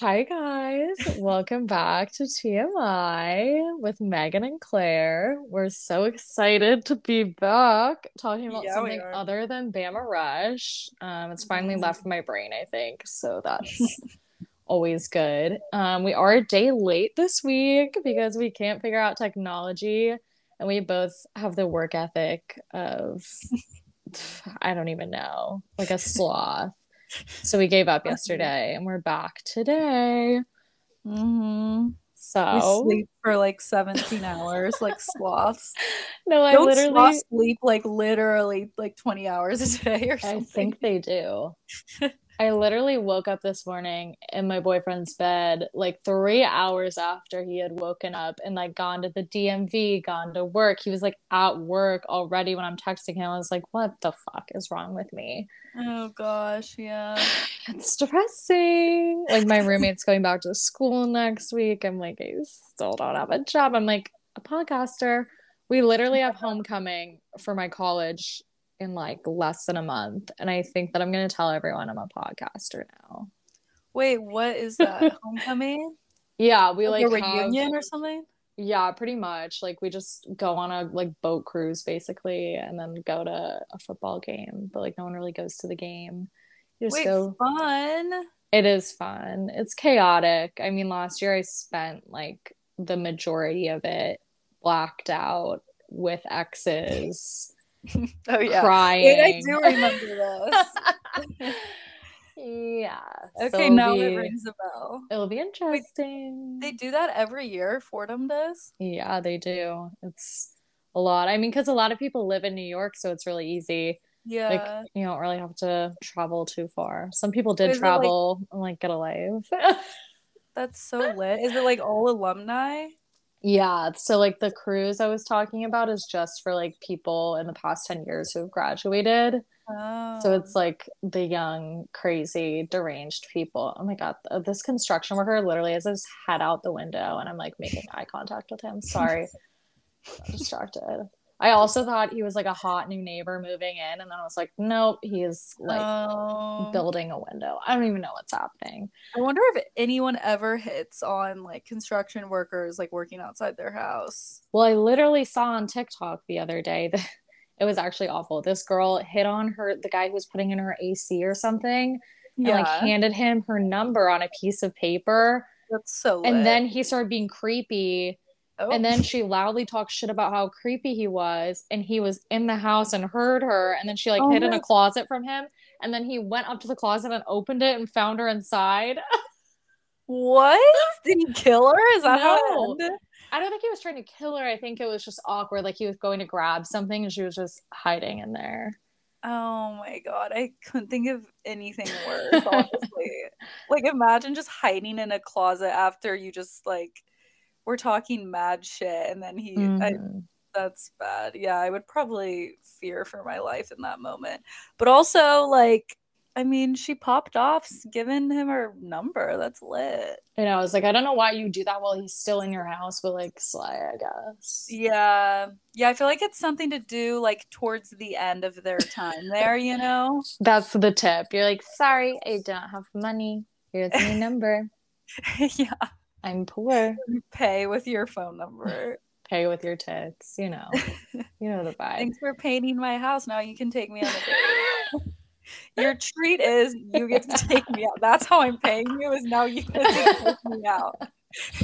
Hi, guys. Welcome back to TMI with Meghan and Clare. We're so excited to be back talking about Yeah, something other than Bama Rush. Um, it's finally left my brain, I think. So that's always good. Um, we are a day late this week because we can't figure out technology, and we both have the work ethic of, I don't even know, like a sloth. So we gave up yesterday and we're back today. Mm-hmm. We So, sleep for like 17 hours, like sloths. no, I Don't literally, sleep like literally like 20 hours a day or I think they do. I literally woke up this morning in my boyfriend's bed like three hours after he had woken up and like gone to the DMV, gone to work. He was like at work already when I'm texting him. I was like, what the fuck is wrong with me? Oh gosh, yeah. It's depressing. Like my roommate's going back to school next week. I'm like, I still don't have a job. I'm like a podcaster. We literally have homecoming for my college in like less than a month. And I think that I'm gonna tell everyone I'm a podcaster now. Wait, what is that? Homecoming? Yeah, we Like like a have reunion or something? yeah, pretty much. Like we just go on a like boat cruise basically and then go to a football game, but like no one really goes to the game. You just Wait, go fun. It is fun. It's chaotic. I mean, last year I spent like the majority of it blacked out with exes, Oh yeah. Wait, I do remember this. Yeah. Okay, it'll now it rings a bell. it'll be interesting. They do that every year, Fordham does. Yeah, they do. It's a lot. I mean, because a lot of people live in New York, so it's really easy. Yeah. Like, you don't really have to travel too far. Some people did is it like travel and like get a life. that's so lit? Is it like all alumni? Yeah, so like the cruise I was talking about is just for like people in the past 10 years who have graduated. Oh. So Oh. it's like the young, crazy, deranged people. Oh my God, this construction worker literally has his head out the window and I'm like making eye contact with him. Sorry, distracted. I also thought he was like a hot new neighbor moving in, and then I was like, nope, he's like Oh. building a window. I don't even know what's happening. I wonder if anyone ever hits on like construction workers like working outside their house. Well, I literally saw on TikTok the other day that it was actually awful. This girl hit on her, the guy who was putting in her AC or something, and like handed him her number on a piece of paper. that's so lit. And then he started being creepy. Oh. And then she loudly talked shit about how creepy he was. And he was in the house and heard her. And then she like oh hid in a closet from him. And then he went up to the closet and opened it and found her inside. what? Did he kill her? Is that how it No. ended? I don't think he was trying to kill her. I think it was just awkward. Like he was going to grab something and she was just hiding in there. Oh my god, I couldn't think of anything worse, honestly. Like imagine just hiding in a closet after you just like we're talking mad shit and then he I Mhm. That's bad. Yeah, I would probably fear for my life in that moment. But also, like, I mean, she popped off, giving him her number. That's lit. And I was like, I don't know why you do that while he's still in your house, but like Sly, I guess. Yeah. Yeah, I feel like it's something to do, like, towards the end of their time there, you know? That's the tip. You're like, sorry, I don't have money. Here's my number. Yeah. I'm poor. Pay with your phone number. Pay with your tits. You know, you know the vibe. Thanks for painting my house. Now you can take me on a date. Your treat is you get to take me out. That's how I'm paying you, is now you get to take me out.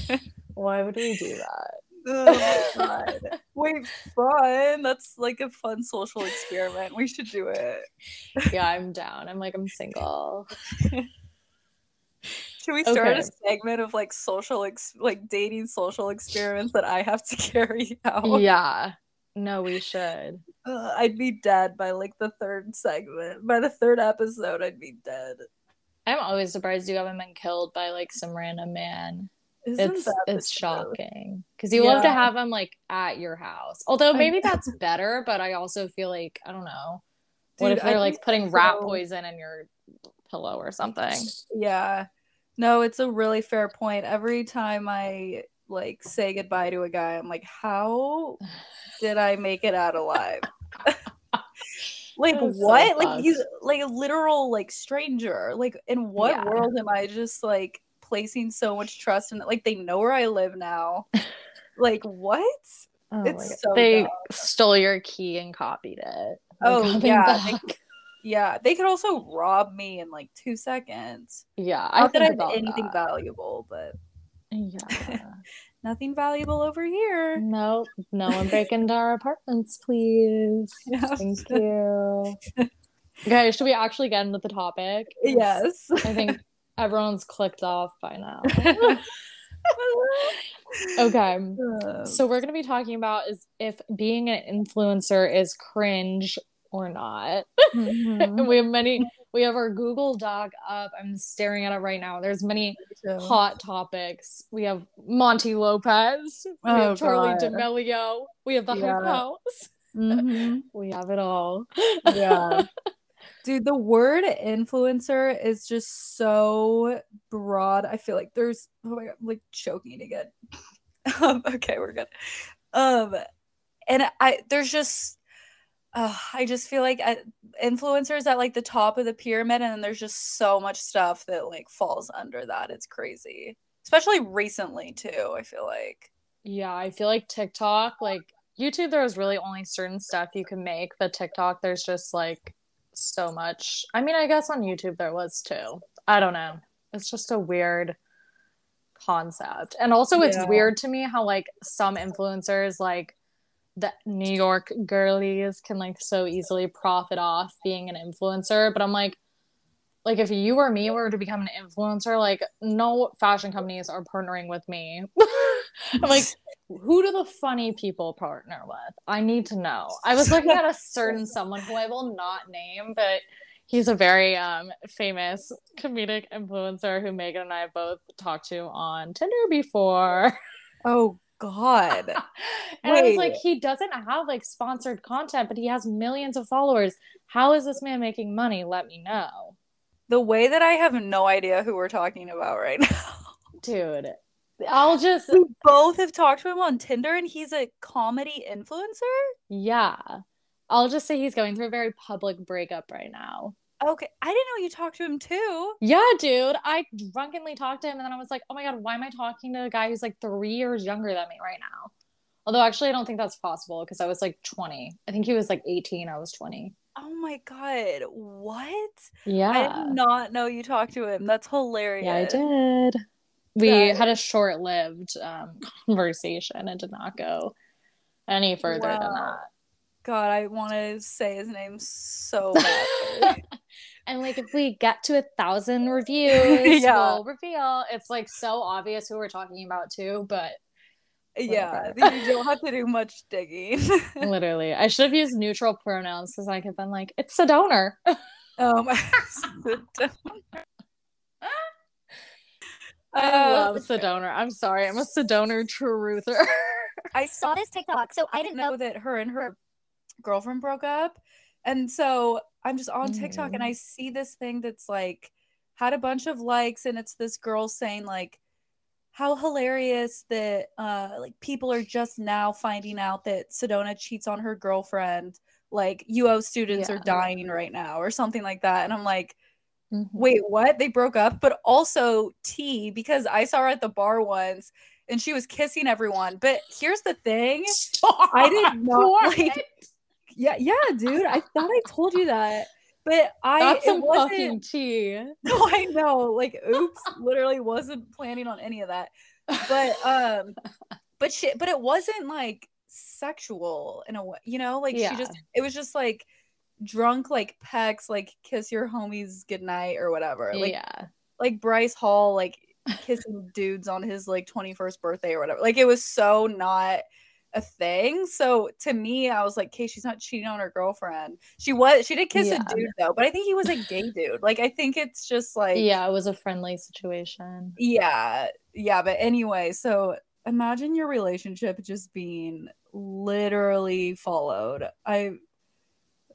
Why would we do that? Oh my god. Wait, fun. That's like a fun social experiment. We should do it. yeah, I'm down. I'm like, I'm single. Should we start Okay. a segment of like social ex- like dating social experiments that I have to carry out? Yeah. No, we should. Ugh, I'd be dead by like the third segment. By the third episode, I'd be dead. I'm always surprised you haven't been killed by like some random man. Isn't It's it's shocking because you love to have them like at your house. Although maybe that's better, but I also feel like I don't know. What if they're like think putting rat poison in your pillow or something? Yeah. No, it's a really fair point. Every time I like say goodbye to a guy, I'm like, how did I make it out alive? like That's so what? like he's like a literal like stranger. Like in what Yeah. world am I just like placing so much trust in. Like they know where I live now. like what? Oh It's so they dumb. stole your key and copied it. They're Oh, yeah, back. Yeah, they could also rob me in like two seconds. yeah. I Not that think I have anything that. valuable, but Yeah. nothing valuable over here. no, no one break into our apartments, please. Yeah. Thank you. Okay, should we actually get into the topic? Yes. I think everyone's clicked off by now. Okay. So we're going to be talking about is if being an influencer is cringe or not. mhm. And we have many we have our Google Doc up. I'm staring at it right now. There's many hot topics. We have Monty Lopez. We Oh, have Charlie God. D'Amelio. We have the Yeah. House. Mhm. We have it all. Yeah. Dude, the word influencer is just so broad. I feel like there's oh my god, I'm like choking again. um, okay, we're good. Um, and I there's just uh, I just feel like I, influencers at like the top of the pyramid, and then there's just so much stuff that like falls under that. It's crazy, especially recently too. I feel like. Yeah, I feel like TikTok, like YouTube, there was really only certain stuff you can make, but TikTok, there's just like so much. I mean, I guess on YouTube there was too. I don't know. It's just a weird concept. And also, it's Yeah. weird to me how like some influencers, like the New York girlies, can like so easily profit off being an influencer. But I'm like, like if you or me were to become an influencer, like no fashion companies are partnering with me. I'm like, who do the funny people partner with? I need to know. I was looking at a certain someone who I will not name, but he's a very um famous comedic influencer who Meghan and I both talked to on Tinder before. Oh God. and I was like, he doesn't have like sponsored content, but he has millions of followers. How is this man making money? Let me know. the way that I have no idea who we're talking about right now. Dude, I'll just we both have talked to him on Tinder and he's a comedy influencer? yeah. I'll just say he's going through a very public breakup right now. Okay. I didn't know you talked to him too. Yeah, dude. I drunkenly talked to him and then I was like, oh my God, why am I talking to a guy who's like three years younger than me right now? Although actually, I don't think that's possible because I was like 20. I think he was like 18. I was 20. Oh my god. What? Yeah. I did not know you talked to him. That's hilarious. Yeah, I did. We That- had a short lived um, conversation and did not go any further than that. God, I want to say his name so badly. And like, if we get to a thousand reviews, Yeah. we'll reveal. It's like so obvious who we're talking about too, but yeah, you don't have to do much digging. literally, I should have used neutral pronouns because I could have been like, it's a donor. um, I Uh, love Sedona. I'm sorry, I'm a Sedona truther. I saw this TikTok, so I didn't know that her and her girlfriend broke up. And so I'm just on TikTok and I see this thing that's like had a bunch of likes and it's this girl saying like how hilarious that uh like people are just now finding out that Sedona cheats on her girlfriend. Like UO students are dying right now or something like that. And I'm like, Mhm. wait, what? They broke up? But also T, because I saw her at the bar once and she was kissing everyone. But here's the thing. I did not like Yeah, yeah, dude. I thought I told you that. But I That's it some wasn't fucking tea. no, I know. Like, oops, literally wasn't planning on any of that. But um, but shit, but it wasn't like sexual in a way, you know, like Yeah. she just it was just like drunk like pecks, like kiss your homies goodnight or whatever. Like yeah. like Bryce Hall like kissing dudes on his like 21st birthday or whatever. Like it was so not a thing. So to me, I was like, okay, she's not cheating on her girlfriend. She was she did kiss Yeah. a dude though, but I think he was a gay dude. Like I think it's just like yeah, it was a friendly situation. yeah, yeah. But anyway, so imagine your relationship just being literally followed. I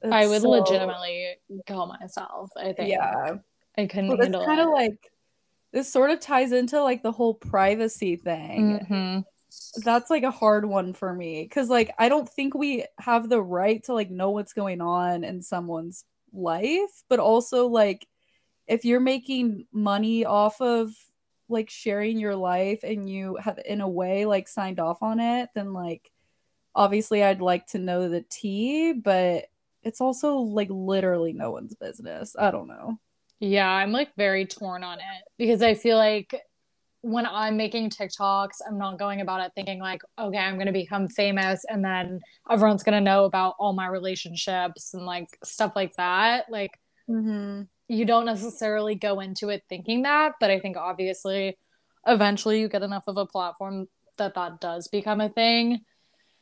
I would so- legitimately kill myself. I think. yeah. I couldn't Well, it's handle kind of it. like this sort of ties into like the whole privacy thing. Mhm. That's like a hard one for me because like I don't think we have the right to like know what's going on in someone's life, but also like if you're making money off of like sharing your life and you have in a way like signed off on it, then like obviously I'd like to know the tea, but it's also like literally no one's business. I don't know. Yeah, I'm like very torn on it because I feel like when I'm making TikToks, I'm not going about it thinking like, okay, I'm going to become famous and then everyone's going to know about all my relationships and like stuff like that. Like, mm-hmm. you don't necessarily go into it thinking that, but I think obviously eventually you get enough of a platform that that does become a thing.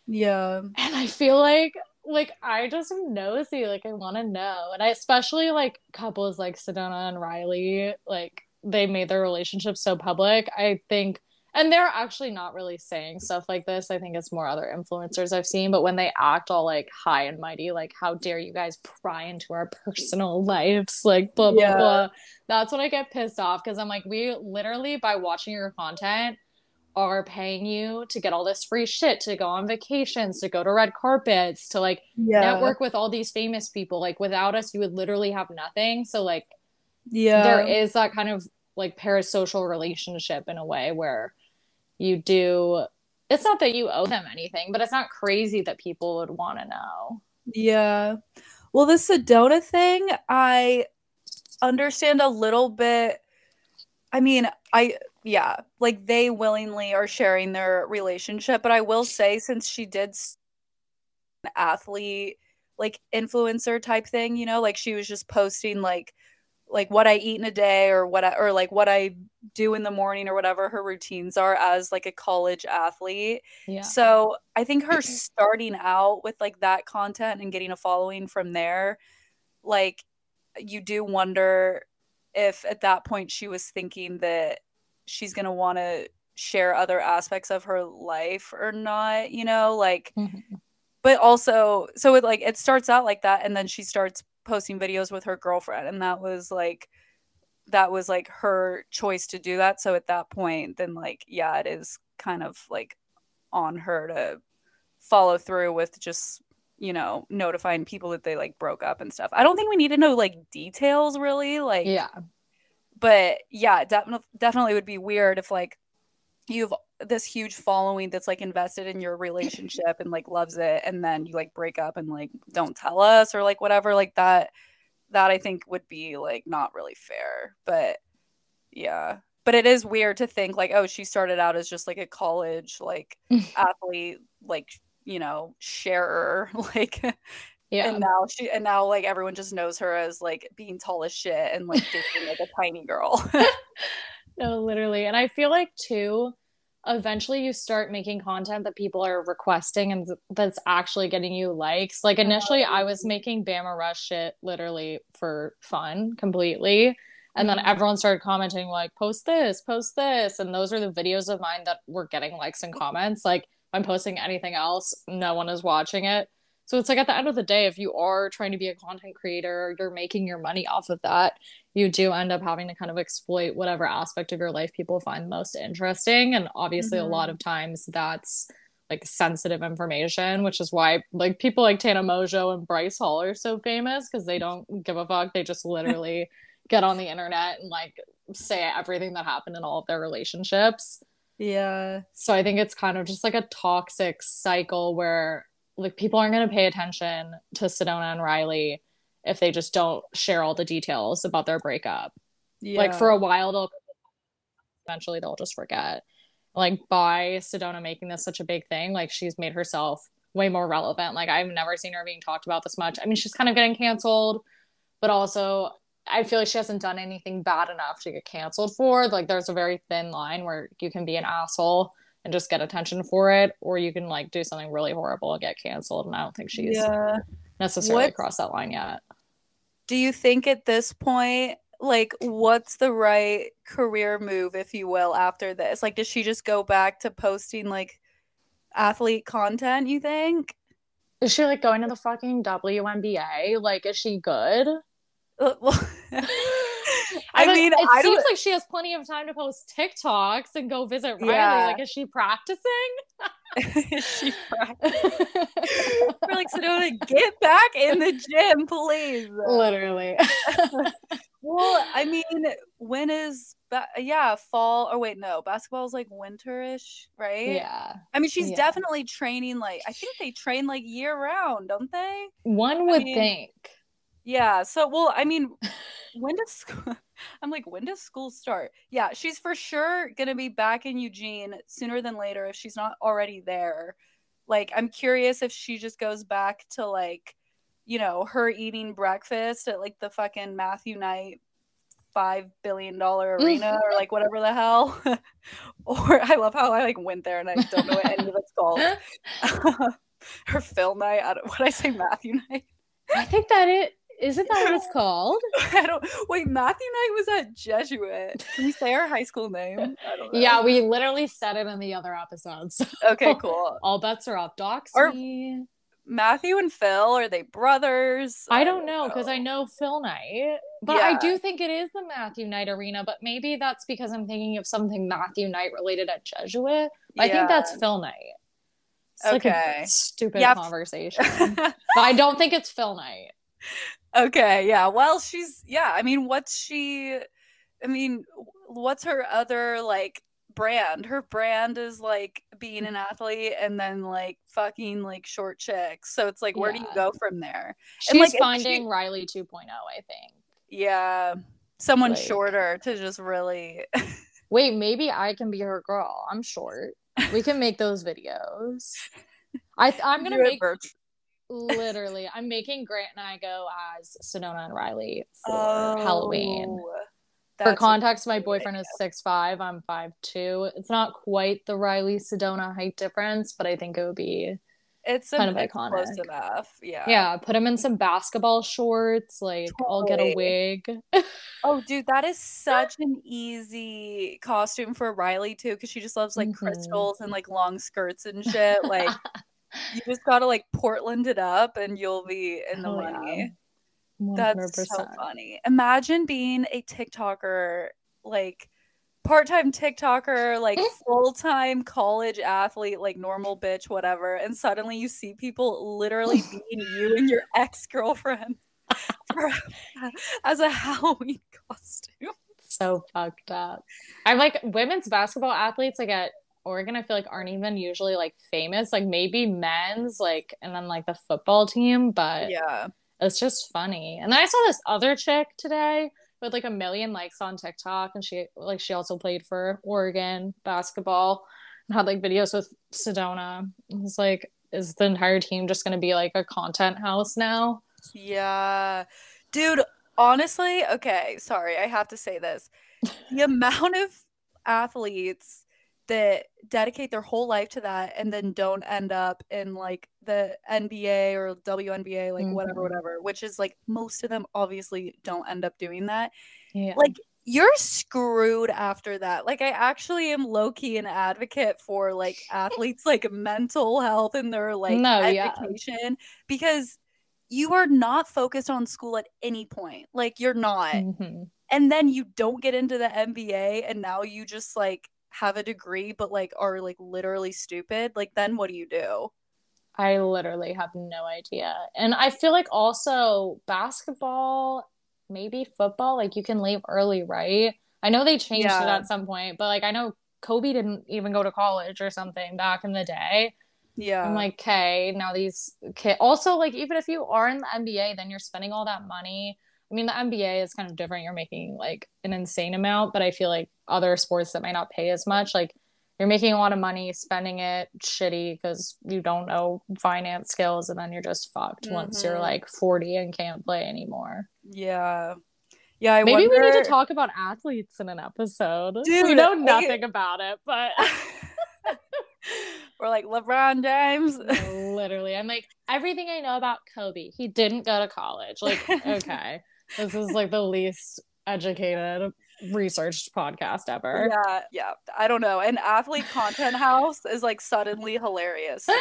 Yeah. And I feel like like I just am nosy. Like I want to know, and I especially like couples like Sedona and Rylee. Like they made their relationship so public. I think, and they're actually not really saying stuff like this. I think it's more other influencers I've seen. But when they act all like high and mighty, like how dare you guys pry into our personal lives, like blah blah yeah. blah. That's when I get pissed off because I'm like, we literally by watching your content are paying you to get all this free shit to go on vacations to go to red carpets to like yeah. network with all these famous people like without us you would literally have nothing so like yeah there is that kind of like parasocial relationship in a way where you do it's not that you owe them anything but it's not crazy that people would want to know yeah well the sedona thing i understand a little bit i mean i yeah, like they willingly are sharing their relationship. But I will say, since she did an athlete, like influencer type thing, you know, like she was just posting like like what I eat in a day or what I or like what I do in the morning or whatever her routines are as like a college athlete. Yeah. So I think her starting out with like that content and getting a following from there, like you do wonder if at that point she was thinking that she's going to want to share other aspects of her life or not, you know, like mm-hmm. but also so it like it starts out like that and then she starts posting videos with her girlfriend and that was like that was like her choice to do that. So at that point then like yeah, it is kind of like on her to follow through with just you know notifying people that they like broke up and stuff. I don't think we need to know like details really like yeah but yeah, definitely definitely would be weird if like you have this huge following that's like invested in your relationship and like loves it and then you like break up and like don't tell us or like whatever like that that I think would be like not really fair. But yeah. But it is weird to think like, oh, she started out as just like a college like athlete, like, you know, sharer. Like yeah. And now she and now like everyone just knows her as like being tall as shit and like dating like a tiny girl. no, literally. And I feel like too, eventually you start making content that people are requesting and that's actually getting you likes. Like initially I was making Bama Rush shit literally for fun completely. And then mm-hmm. everyone started commenting like post this, post this. And those are the videos of mine that were getting likes and comments. Like I'm posting anything else, no one is watching it. So it's like at the end of the day, if you are trying to be a content creator, you're making your money off of that, you do end up having to kind of exploit whatever aspect of your life people find most interesting. And obviously, mm-hmm. a lot of times that's like sensitive information, which is why like people like Tana Mongeau and Bryce Hall are so famous because they don't give a fuck. They just literally get on the internet and like say everything that happened in all of their relationships. Yeah. So I think it's kind of just like a toxic cycle where like people aren't going to pay attention to Sedona and Rylee if they just don't share all the details about their breakup. Yeah. Like for a while they'll eventually they'll just forget. Like by Sedona making this such a big thing, like she's made herself way more relevant. Like I've never seen her being talked about this much. I mean, she's kind of getting canceled, but also I feel like she hasn't done anything bad enough to get canceled for. Like there's a very thin line where you can be an asshole and just get attention for it, or you can like do something really horrible and get canceled. And I don't think she's yeah. necessarily what, crossed that line yet. Do you think at this point, like, what's the right career move, if you will, after this? Like, does she just go back to posting like athlete content? You think? Is she like going to the fucking WNBA? Like, is she good? I mean, it I seems like she has plenty of time to post TikToks and go visit Rylee. Yeah. Like, is she practicing? Is she practicing? We're like, Sedona, get back in the gym, please. Literally. Well, I mean, when is ba- yeah fall? Or wait, no, basketball is like winterish, right? yeah. I mean, she's Yeah. definitely training like I think they train like year round, don't they? One would mean- think. Yeah. So, well, I mean, when does school? I'm like, when does school start? Yeah, she's for sure gonna be back in Eugene sooner than later if she's not already there. Like, I'm curious if she just goes back to like, you know, her eating breakfast at like the fucking Matthew Knight five billion dollar arena or like whatever the hell. or I love how I like went there and I don't know what any of it's called. her film night. I don't, what did I say, Matthew Knight? I think that it isn't that what it's called? I don't wait. Matthew Knight was at Jesuit. Can we say our high school name? I don't know. Yeah, we literally said it in the other episodes. Okay, cool. All bets are off. Doxy. Or- Matthew and Phil are they brothers? I don't know because I know Phil Knight, but Yeah. I do think it is the Matthew Knight Arena. But maybe that's because I'm thinking of something Matthew Knight related at Jesuit. I think that's Phil Knight. It's like Okay. a stupid Yeah. conversation, but I don't think it's Phil Knight. Okay, yeah. Well, she's yeah. I mean, what's she? I mean, what's her other like brand? Her brand is like being an mm-hmm. athlete and then like fucking like short chicks. So it's like, where do you go from there? She's like, finding she- Rylee 2.0. I think. Yeah, someone Like- shorter to just really. Wait, maybe I can be her girl. I'm short. We can make those videos. I I'm gonna it make literally. I'm making Grant and I go as Sedona and Rylee for Oh, Halloween. For context, my boyfriend is six five. I'm five two. It's not quite the Rylee Sedona height difference, but I think it would be It's kind of it's close iconic. enough. Yeah. yeah. Put him in some basketball shorts. Like I'll get a wig. Oh, dude, that is such an easy costume for Rylee too, because she just loves like Mhm. crystals and like long skirts and shit. Like you just gotta like Portland it up, and you'll be in the Hell yeah. money. 100%. That's so funny. Imagine being a TikToker, like part-time TikToker, like full-time college athlete, like normal bitch, whatever, and suddenly you see people literally being you and your ex-girlfriend for, as a Halloween costume. so fucked up. I'm like women's basketball athletes like at Oregon, I feel like aren't even usually like famous. Like maybe men's, like and then like the football team, but Yeah. it's just funny. And then I saw this other chick today with like a million likes on TikTok, and she like she also played for Oregon basketball and had like videos with Sedona. It was like, is the entire team just gonna be like a content house now? Yeah. Dude, honestly, okay, sorry, I have to say this. The amount of athletes that dedicate their whole life to that and then don't end up in like the NBA or WNBA, like whatever, Mhm. whatever, which is like most of them obviously don't end up doing that. Yeah. Like, you're screwed after that. Like, I actually am low key an advocate for like athletes, like mental health and their like No, yeah. education because you are not focused on school at any point. Like, you're not. Mhm. And then you don't get into the NBA and now you just like have a degree, but like are like literally stupid. Like, then what do you do? I literally have no idea. And I feel like also basketball, maybe football, like you can leave early, right? I know they changed it at some point, but like I know Kobe didn't even go to college or something back in the day. Yeah. I'm like, okay, now these kids also like even if you are in the NBA, then you're spending all that money. I mean, the NBA is kind of different. You're making like an insane amount, but I feel like other sports that might not pay as much, like you're making a lot of money, spending it shitty because you don't know finance skills, and then you're just fucked once you're Mhm. like 40 and can't play anymore. yeah. Yeah. I Maybe we need to talk about athletes in an episode. we know nothing about it, but We're like LeBron James. literally, I'm like everything I know about Kobe. He didn't go to college. Like, okay, this is like the least educated, researched podcast ever. Yeah, yeah. I don't know. An athlete content house is like suddenly hilarious.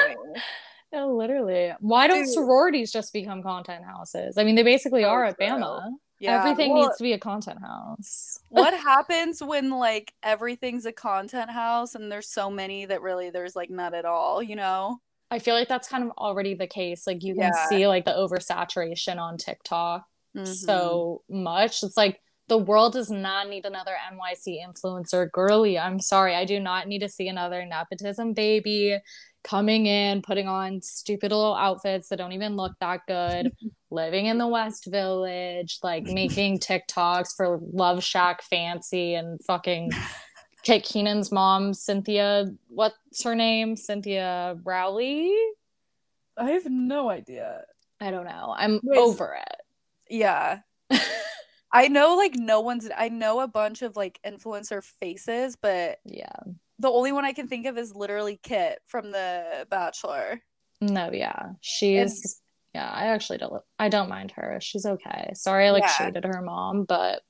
Yeah, literally. Why don't Dude. sororities just become content houses? I mean, they basically are at true. Bama. Yeah. Everything Well, needs to be a content house. what happens when like everything's a content house and there's so many that really there's like none at all, you know? I feel like that's kind of already the case. Like you can Yeah. see like the oversaturation on TikTok Mhm. so much. It's like the world does not need another NYC influencer girly. I'm sorry. I do not need to see another nepotism baby coming in, putting on stupid little outfits that don't even look that good, living in the West Village, like making TikToks for Love Shack Fancy and fucking Kit Keenan's mom, Cynthia, what's her name? Cynthia Rowley? I have no idea. I don't know. I'm Wait. over it. Yeah. I know like no one's I know a bunch of like influencer faces, but Yeah. the only one I can think of is literally Kit from The Bachelor. No, yeah. She's yeah, I actually don't I don't mind her. She's okay. Sorry I like Yeah. shaded her mom, but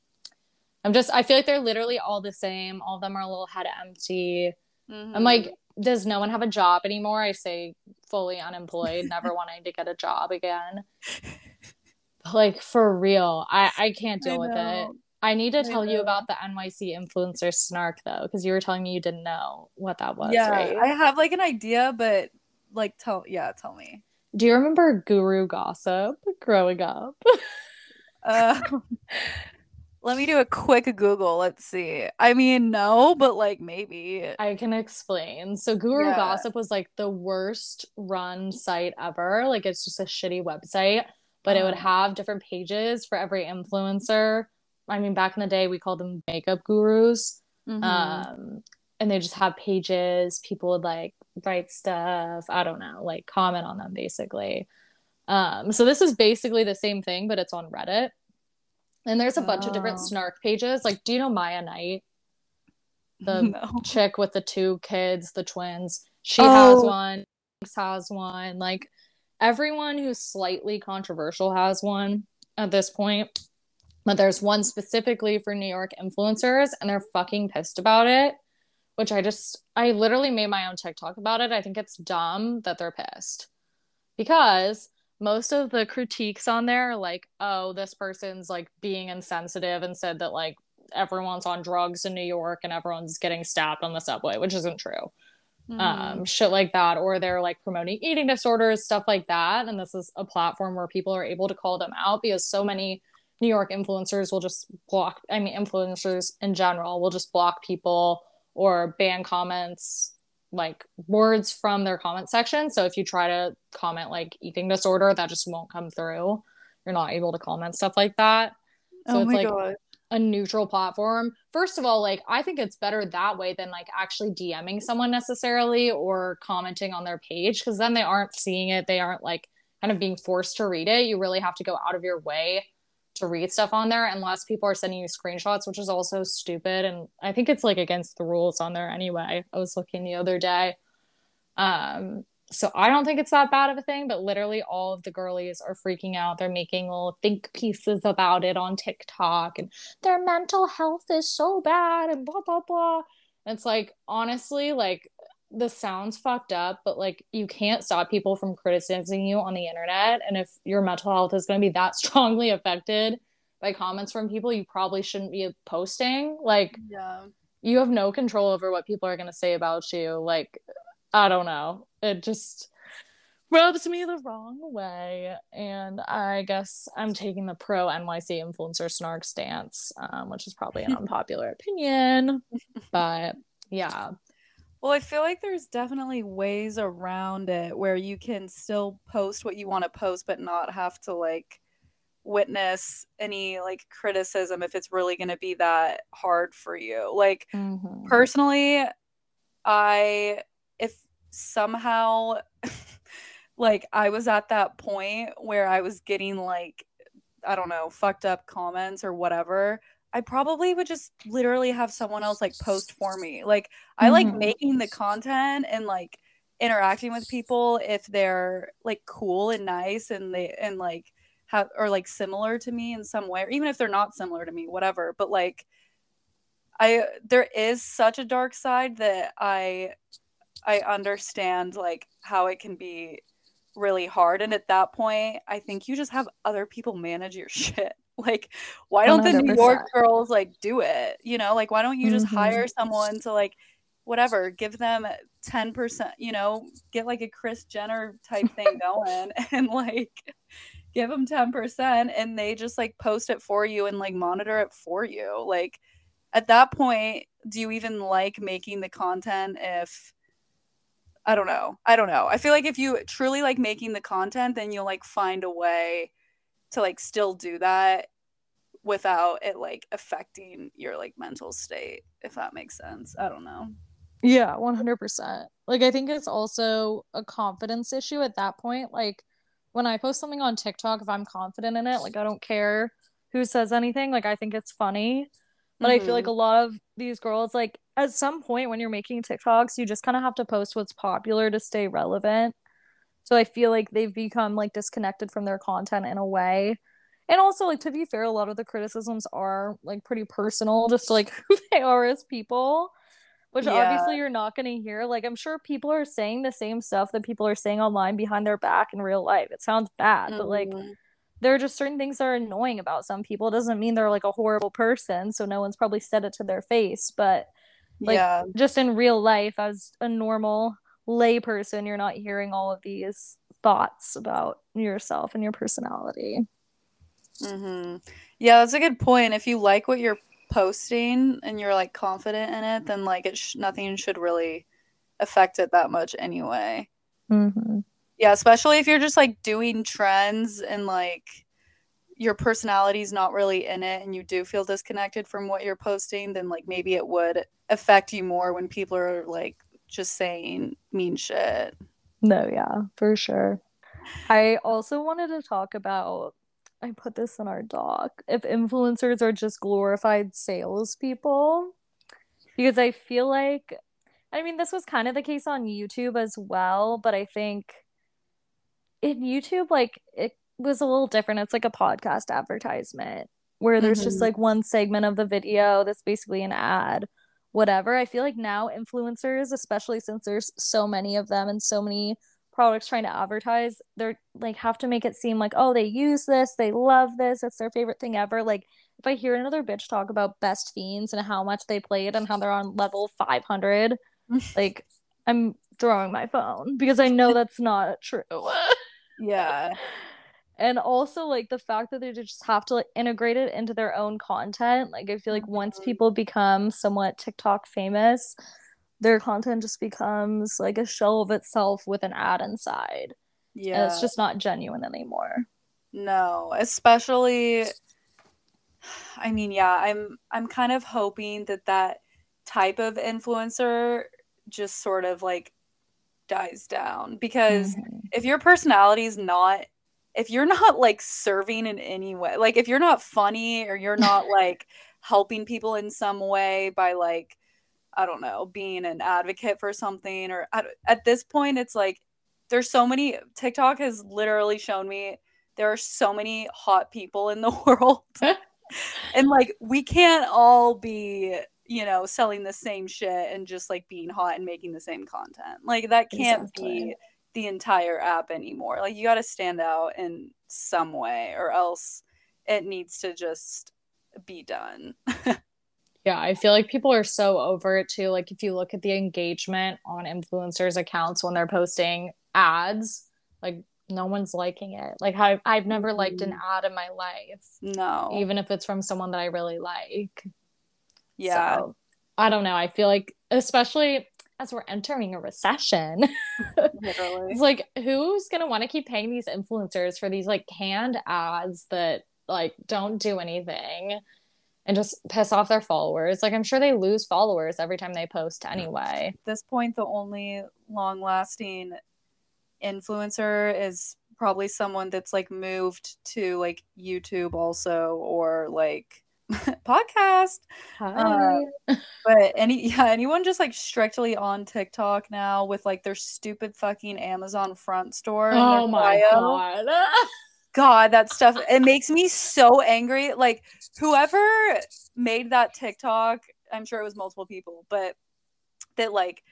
I'm just I feel like they're literally all the same. All of them are a little head empty. Mm-hmm. I'm like, does no one have a job anymore? I say fully unemployed, never wanting to get a job again. Like for real, I I can't deal with it. I need to I tell you about the NYC influencer snark though, because you were telling me you didn't know what that was, yeah, right? I have like an idea, but like tell yeah, tell me. Do you remember Guru Gossip growing up? Uh, let me do a quick Google. Let's see. I mean, no, but like maybe. I can explain. So Guru Yeah. Gossip was like the worst run site ever. Like it's just a shitty website, but it would Oh. have different pages for every influencer. I mean, back in the day, we called them makeup gurus. Mhm. Um, and they just have pages. People would like write stuff. I don't know, like comment on them basically. Um, so this is basically the same thing, but it's on Reddit. And there's a bunch of different Oh. snark pages. Like, do you know Maia Knight? the no. chick with the two kids, the twins. She has Oh. one. Alex has one. Like everyone who's slightly controversial has one at this point. But there's one specifically for New York influencers, and they're fucking pissed about it. Which I just, I literally made my own TikTok about it. I think it's dumb that they're pissed because most of the critiques on there are like, oh, this person's like being insensitive and said that like everyone's on drugs in New York and everyone's getting stabbed on the subway, which isn't true. Mhm. Um, shit like that, or they're like promoting eating disorders, stuff like that. And this is a platform where people are able to call them out because so many New York influencers will just block, I mean, influencers in general will just block people or ban comments, like words from their comment section. So if you try to comment like eating disorder, that just won't come through. You're not able to comment stuff like that. So oh it's my like god. A neutral platform. First of all, like I think it's better that way than like actually DMing someone necessarily or commenting on their page because then they aren't seeing it. They aren't like kind of being forced to read it. You really have to go out of your way to read stuff on there unless people are sending you screenshots, which is also stupid. And I think it's like against the rules on there anyway. I was looking the other day. Um, so I don't think it's that bad of a thing, but literally all of the girlies are freaking out. They're making little think pieces about it on TikTok and their mental health is so bad and blah blah blah. And it's like honestly, like the sounds fucked up, but like you can't stop people from criticizing you on the internet. And if your mental health is gonna be that strongly affected by comments from people, you probably shouldn't be posting. Like Yeah. you have no control over what people are going to say about you. Like, I don't know. It just rubs me the wrong way. And I guess I'm taking the pro NYC influencer snark stance, um, which is probably an unpopular opinion. But yeah. Well, I feel like there's definitely ways around it where you can still post what you want to post, but not have to like witness any like criticism if it's really going to be that hard for you. Like, Mhm. personally, I, if somehow, like, I was at that point where I was getting like, I don't know, fucked up comments or whatever. I probably would just literally have someone else like post for me. Like I like Mhm. making the content and like interacting with people if they're like cool and nice and they and like have or like similar to me in some way or even if they're not similar to me whatever but like I there is such a dark side that I I understand like how it can be really hard and at that point I think you just have other people manage your shit. Like, why don't the New York girls like do it? You know, like why don't you just Mhm. hire someone to like whatever, give them 10%, you know, get like a Chris Jenner type thing going and like give them 10% and they just like post it for you and like monitor it for you. Like at that point, do you even like making the content if I don't know. I don't know. I feel like if you truly like making the content, then you'll like find a way to like still do that without it like affecting your like mental state, if that makes sense. I don't know. Yeah, 100%. Like, I think it's also a confidence issue at that point. Like, when I post something on TikTok, if I'm confident in it, like, I don't care who says anything. Like, I think it's funny. But I feel like Mhm. a lot of these girls, like, at some point when you're making TikToks, you just kind of have to post what's popular to stay relevant. So I feel like they've become, like, disconnected from their content in a way. And also, like, to be fair, a lot of the criticisms are, like, pretty personal, just like who they are as people which Yeah. obviously you're not going to hear. Like, I'm sure people are saying the same stuff that people are saying online behind their back in real life. It sounds bad, but like, Mhm. There are just certain things that are annoying about some people. It doesn't mean they're like a horrible person, so no one's probably said it to their face. But like, yeah. just in real life, as a normal lay person, you're not hearing all of these thoughts about yourself and your personality. Mm-hmm. Yeah, that's a good point. If you like what you're posting and you're like confident in it, then like it sh- nothing should really affect it that much anyway. Mm-hmm. Yeah, especially if you're just like doing trends and like your personality's not really in it and you do feel disconnected from what you're posting, then like maybe it would affect you more when people are like just saying mean shit. No, yeah, for sure. I also wanted to talk about, I put this in our doc, if influencers are just glorified salespeople. Because I feel like, I mean, this was kind of the case on YouTube as well, but I think in YouTube, like, it was a little different. It's like a podcast advertisement where there's just Mhm. like one segment of the video that's basically an ad, whatever. I feel like now influencers, especially since there's so many of them and so many products trying to advertise, they're like have to make it seem like, oh, they use this, they love this, it's their favorite thing ever. Like if I hear another bitch talk about Best Fiends and how much they played and how they're on level 500, like I'm throwing my phone because I know that's not true. Yeah. And also like the fact that they just have to like integrate it into their own content. Like I feel like once Mhm. people become somewhat TikTok famous, their content just becomes like a shell of itself with an ad inside. And Yeah. it's just not genuine anymore. No, especially I mean, yeah, I'm I'm kind of hoping that that type of influencer just sort of like dies down because Mhm. if your personality is not if you're not like serving in any way, like if you're not funny or you're not like helping people in some way by like I don't know, being an advocate for something or at, at this point it's like there's so many TikTok has literally shown me there are so many hot people in the world. and like we can't all be, you know, selling the same shit and just like being hot and making the same content. Like that can't Exactly. be the entire app anymore. Like you got to stand out in some way or else it needs to just be done. Yeah, I feel like people are so over it too. Like if you look at the engagement on influencers' accounts when they're posting ads, like no one's liking it. Like I've I've never liked an Mhm. ad in my life, no. even if it's from someone that I really like. Yeah. So, I don't know. I feel like, especially as we're entering a recession, it's like, who's gonna want to keep paying these influencers for these like canned ads that like don't do anything and just piss off their followers? Like, I'm sure they lose followers every time they post anyway. At this point the only long lasting influencer is probably someone that's like moved to like YouTube also or like podcast. Hi. But any yeah, anyone just like strictly on TikTok now with like their stupid fucking Amazon front store. oh my bio. god. God, that stuff it makes me so angry. Like whoever made that TikTok, I'm sure it was multiple people, but that like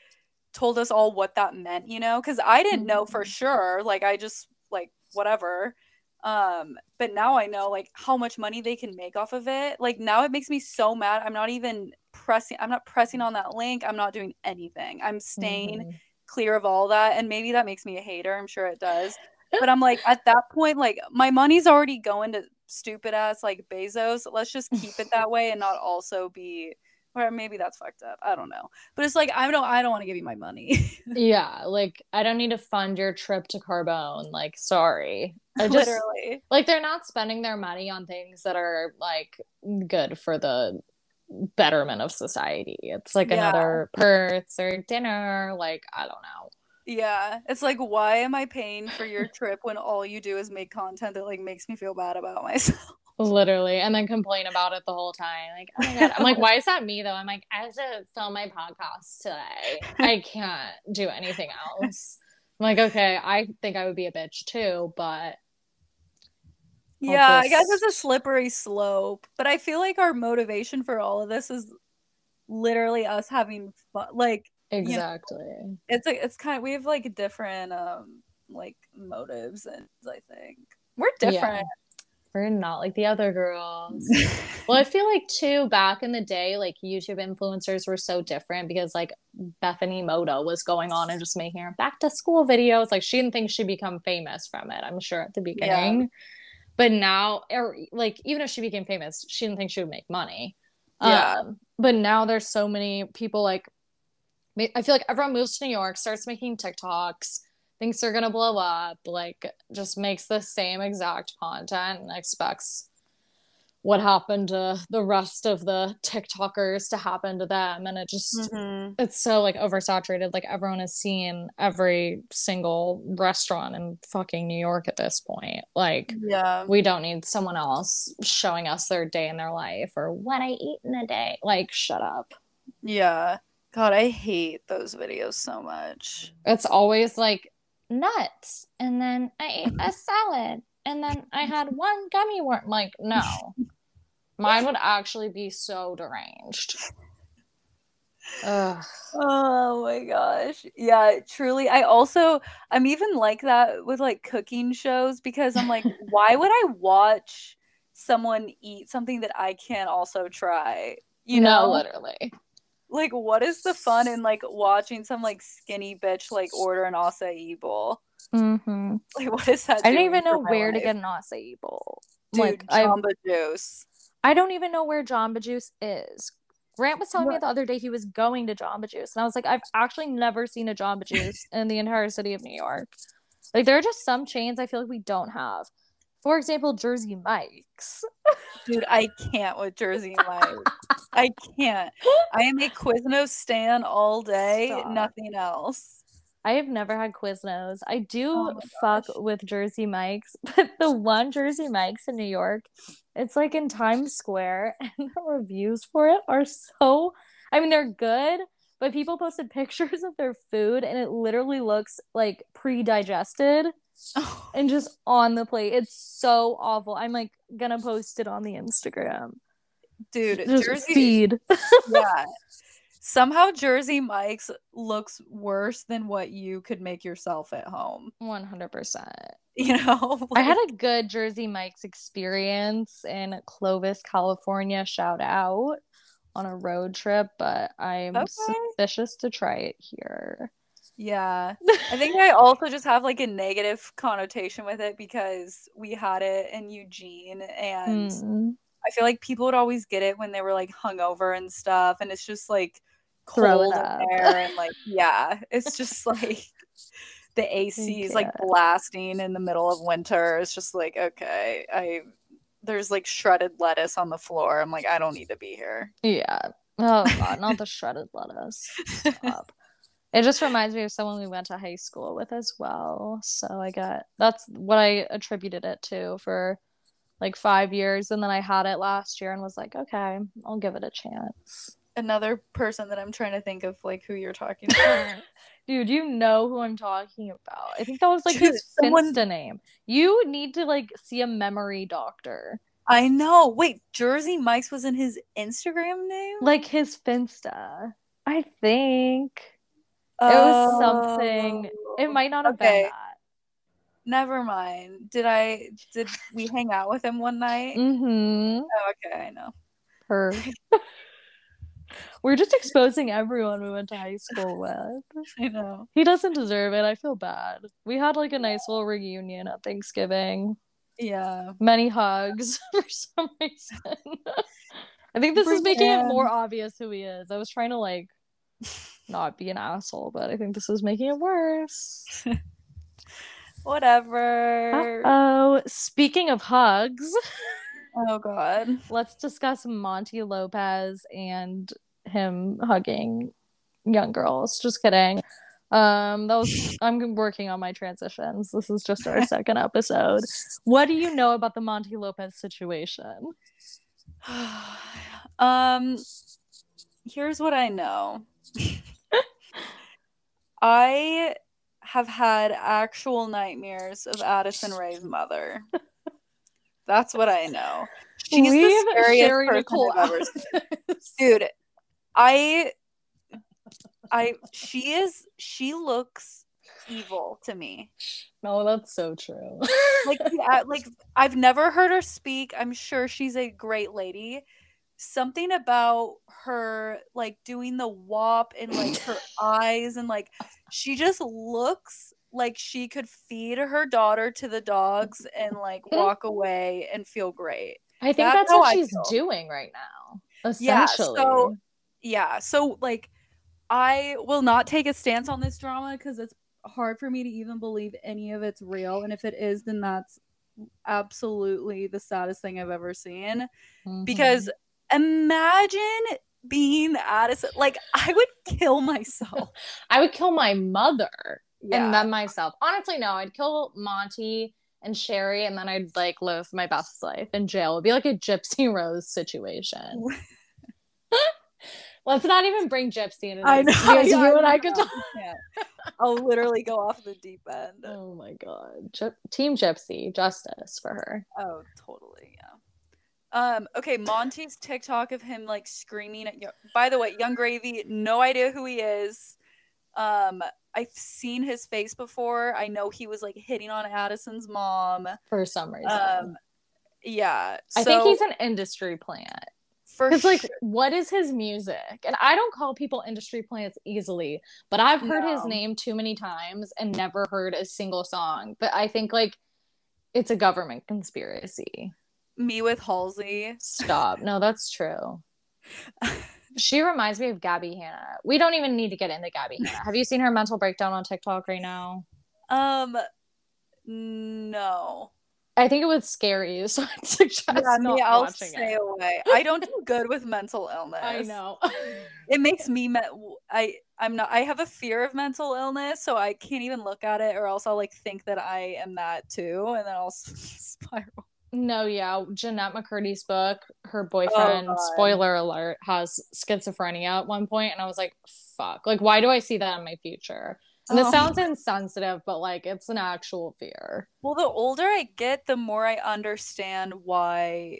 told us all what that meant, you know? Cuz I didn't know for Mhm. sure. Like I just like whatever. Um, but now I know like how much money they can make off of it. Like now it makes me so mad. I'm not even pressing I'm not pressing on that link. I'm not doing anything. I'm staying Mhm. clear of all that. And maybe that makes me a hater. I'm sure it does. But I'm like, at that point, like my money's already going to stupid ass like Bezos. Let's just keep it that way and not also be or maybe that's fucked up. I don't know. But it's like I don't I don't want to give you my money. Yeah, like I don't need to fund your trip to Carbone. Like, sorry. I just Literally. like they're not spending their money on things that are like good for the betterment of society. It's like Yeah. another Perth or dinner. Like, I don't know. Yeah. It's like why am I paying for your trip when all you do is make content that like makes me feel bad about myself? Literally, and then complain about it the whole time. Like, oh my god. I'm like, why is that me though? I'm like, I have to film my podcast today. I can't do anything else. I'm like, okay, I think I would be a bitch too, but Yeah, I guess it's a slippery slope, but I feel like our motivation for all of this is literally us having fun. Like exactly. it's a, it's kind of we have like different um like motives and I think we're different. We're not like the other girls. Well, I feel like too back in the day, like YouTube influencers were so different because like Bethany Mota was going on and just making her back to school videos. Like she didn't think she'd become famous from it, I'm sure at the beginning. But now, er, like even if she became famous, she didn't think she would make money. Yeah. Um, but now there's so many people like I feel like everyone moves to New York, starts making TikToks, thinks they're gonna blow up, like just makes the same exact content and expects what happened to the rest of the TikTokers to happen to them. And it just Mhm. it's so like oversaturated. Like everyone has seen every single restaurant in fucking New York at this point. Like Yeah. we don't need someone else showing us their day in their life or what I eat in a day. Like, shut up. Yeah. God, I hate those videos so much. It's always like nuts, and then I ate a salad, and then I had one gummy worm. Like, no. Mine would actually be so deranged. Ugh. Oh my gosh. Yeah, truly. I also I'm even like that with like cooking shows because I'm like, why would I watch someone eat something that I can't also try? You know, literally. Like what is the fun in like watching some like skinny bitch like order an acai bowl? Mm-hmm. Like what is that? I don't even know where to get an acai bowl. Dude, like, I Jamba Juice. I don't even know where Jamba Juice is. Grant was telling me the other day he was going to Jamba Juice, and I was like, I've actually never seen a Jamba Juice in the entire city of New York. Like, there are just some chains I feel like we don't have. For example, Jersey Mike's. Dude, I can't with Jersey Mike's. I can't. I am a Quiznos stan all day, Stop. nothing else. I have never had Quiznos. I do Oh fuck with Jersey Mike's, but the one Jersey Mike's in New York, it's like in Times Square, and the reviews for it are so. I mean, they're good, but people posted pictures of their food, and it literally looks like pre-digested and just on the plate. It's so awful. I'm like gonna post it on the Instagram. Dude, Just Jersey feed. yeah. Somehow Jersey Mike's looks worse than what you could make yourself at home. One hundred percent. You know? I had a good Jersey Mike's experience in Clovis, California. Shout out on a road trip, but I'm Okay. suspicious to try it here. Yeah. I think I also just have like a negative connotation with it because we had it in Eugene and Mm. I feel like people would always get it when they were like hungover and stuff and it's just like cold there and like yeah, it's just like the AC is like blasting in the middle of winter. It's just like okay, I there's like shredded lettuce on the floor. I'm like I don't need to be here. Yeah. Oh god, not the shredded lettuce. Stop. It just reminds me of someone we went to high school with as well. So I got that's what I attributed it to for like five years, and then I had it last year and was like, okay, I'll give it a chance. Another person that I'm trying to think of like who you're talking about. Dude, you know who I'm talking about. I think that was like Dude, his someone- Finsta name. You need to like see a memory doctor. I know. Wait, Jersey Mike's was in his Instagram name? Like his Finsta. I think. It was something- Oh, It might not have Okay. been that. Never mind. Did I did we hang out with him one night? Mm-hmm. Oh, okay, I know. Her. We're just exposing everyone we went to high school with. I know. He doesn't deserve it. I feel bad. We had like a nice little reunion at Thanksgiving. Yeah. Many hugs for some reason. I think this is making it more obvious who he is. I was trying to like not be an asshole, but I think this is making it worse. Whatever. Oh, speaking of hugs, Oh god. let's discuss Monty Lopez and him hugging young girls. Just kidding. Um, that was I'm working on my transitions. This is just our second episode. What do you know about the Monty Lopez situation? um here's what I know. I have had actual nightmares of Addison Rae's mother. That's what I know. She's Leave the scariest Sheri person Nicole I've ever seen. Dude, I I she is she looks evil to me. No, that's so true. like yeah, like I've never heard her speak. I'm sure she's a great lady. Something about her like doing the wop and like her eyes and like she just looks like she could feed her daughter to the dogs and like walk away and feel great. I think That's that's, what she's doing right now. Yeah, Essentially. so- Yeah, so like I will not take a stance on this drama because it's hard for me to even believe any of it's real. And if it is, then that's absolutely the saddest thing I've ever seen. Mhm. Because imagine being the Addison. Like I would kill myself. I would kill my mother Yeah. and then myself. Honestly, no, I'd kill Monty and Sheri, and then I'd like live my best life in jail. It'd be like a Gypsy Rose situation. Let's not even bring Gypsy into this. I know. yeah, you and I could talk. Yeah. I'll literally go off the deep end. Oh my god, Gy- Team Gypsy, justice for her. Oh, totally. Yeah. Um. Okay. Monty's TikTok of him like screaming at. Yo- By the way, Yung Gravy, no idea who he is. Um. I've seen his face before. I know he was like hitting on Addison's mom. For some reason, Um. Yeah. I think he's an industry plant. for Because like, what is his music? And I don't call people industry plants easily, but I've heard his name too many times and never heard a single song. But I think like it's a government conspiracy. Me with Halsey. Stop. No, that's true. She reminds me of Gabbie Hanna. We don't even need to get into Gabbie Hanna. Have you seen her mental breakdown on TikTok right now? Um. No. I think it would scare you, so I'd suggest Yeah, not me, I'll watching stay it. away. I don't do good with mental illness. I know. it makes me me- i i'm not i have a fear of mental illness so i can't even look at it or else i'll like think that i am that too and then i'll spiral No, yeah. Jennette McCurdy's book, her boyfriend, God. spoiler alert, has schizophrenia at one point, and I was like, fuck. Like, why do I see that in my future? And this Oh. sounds insensitive, but like it's an actual fear. well the older i get the more i understand why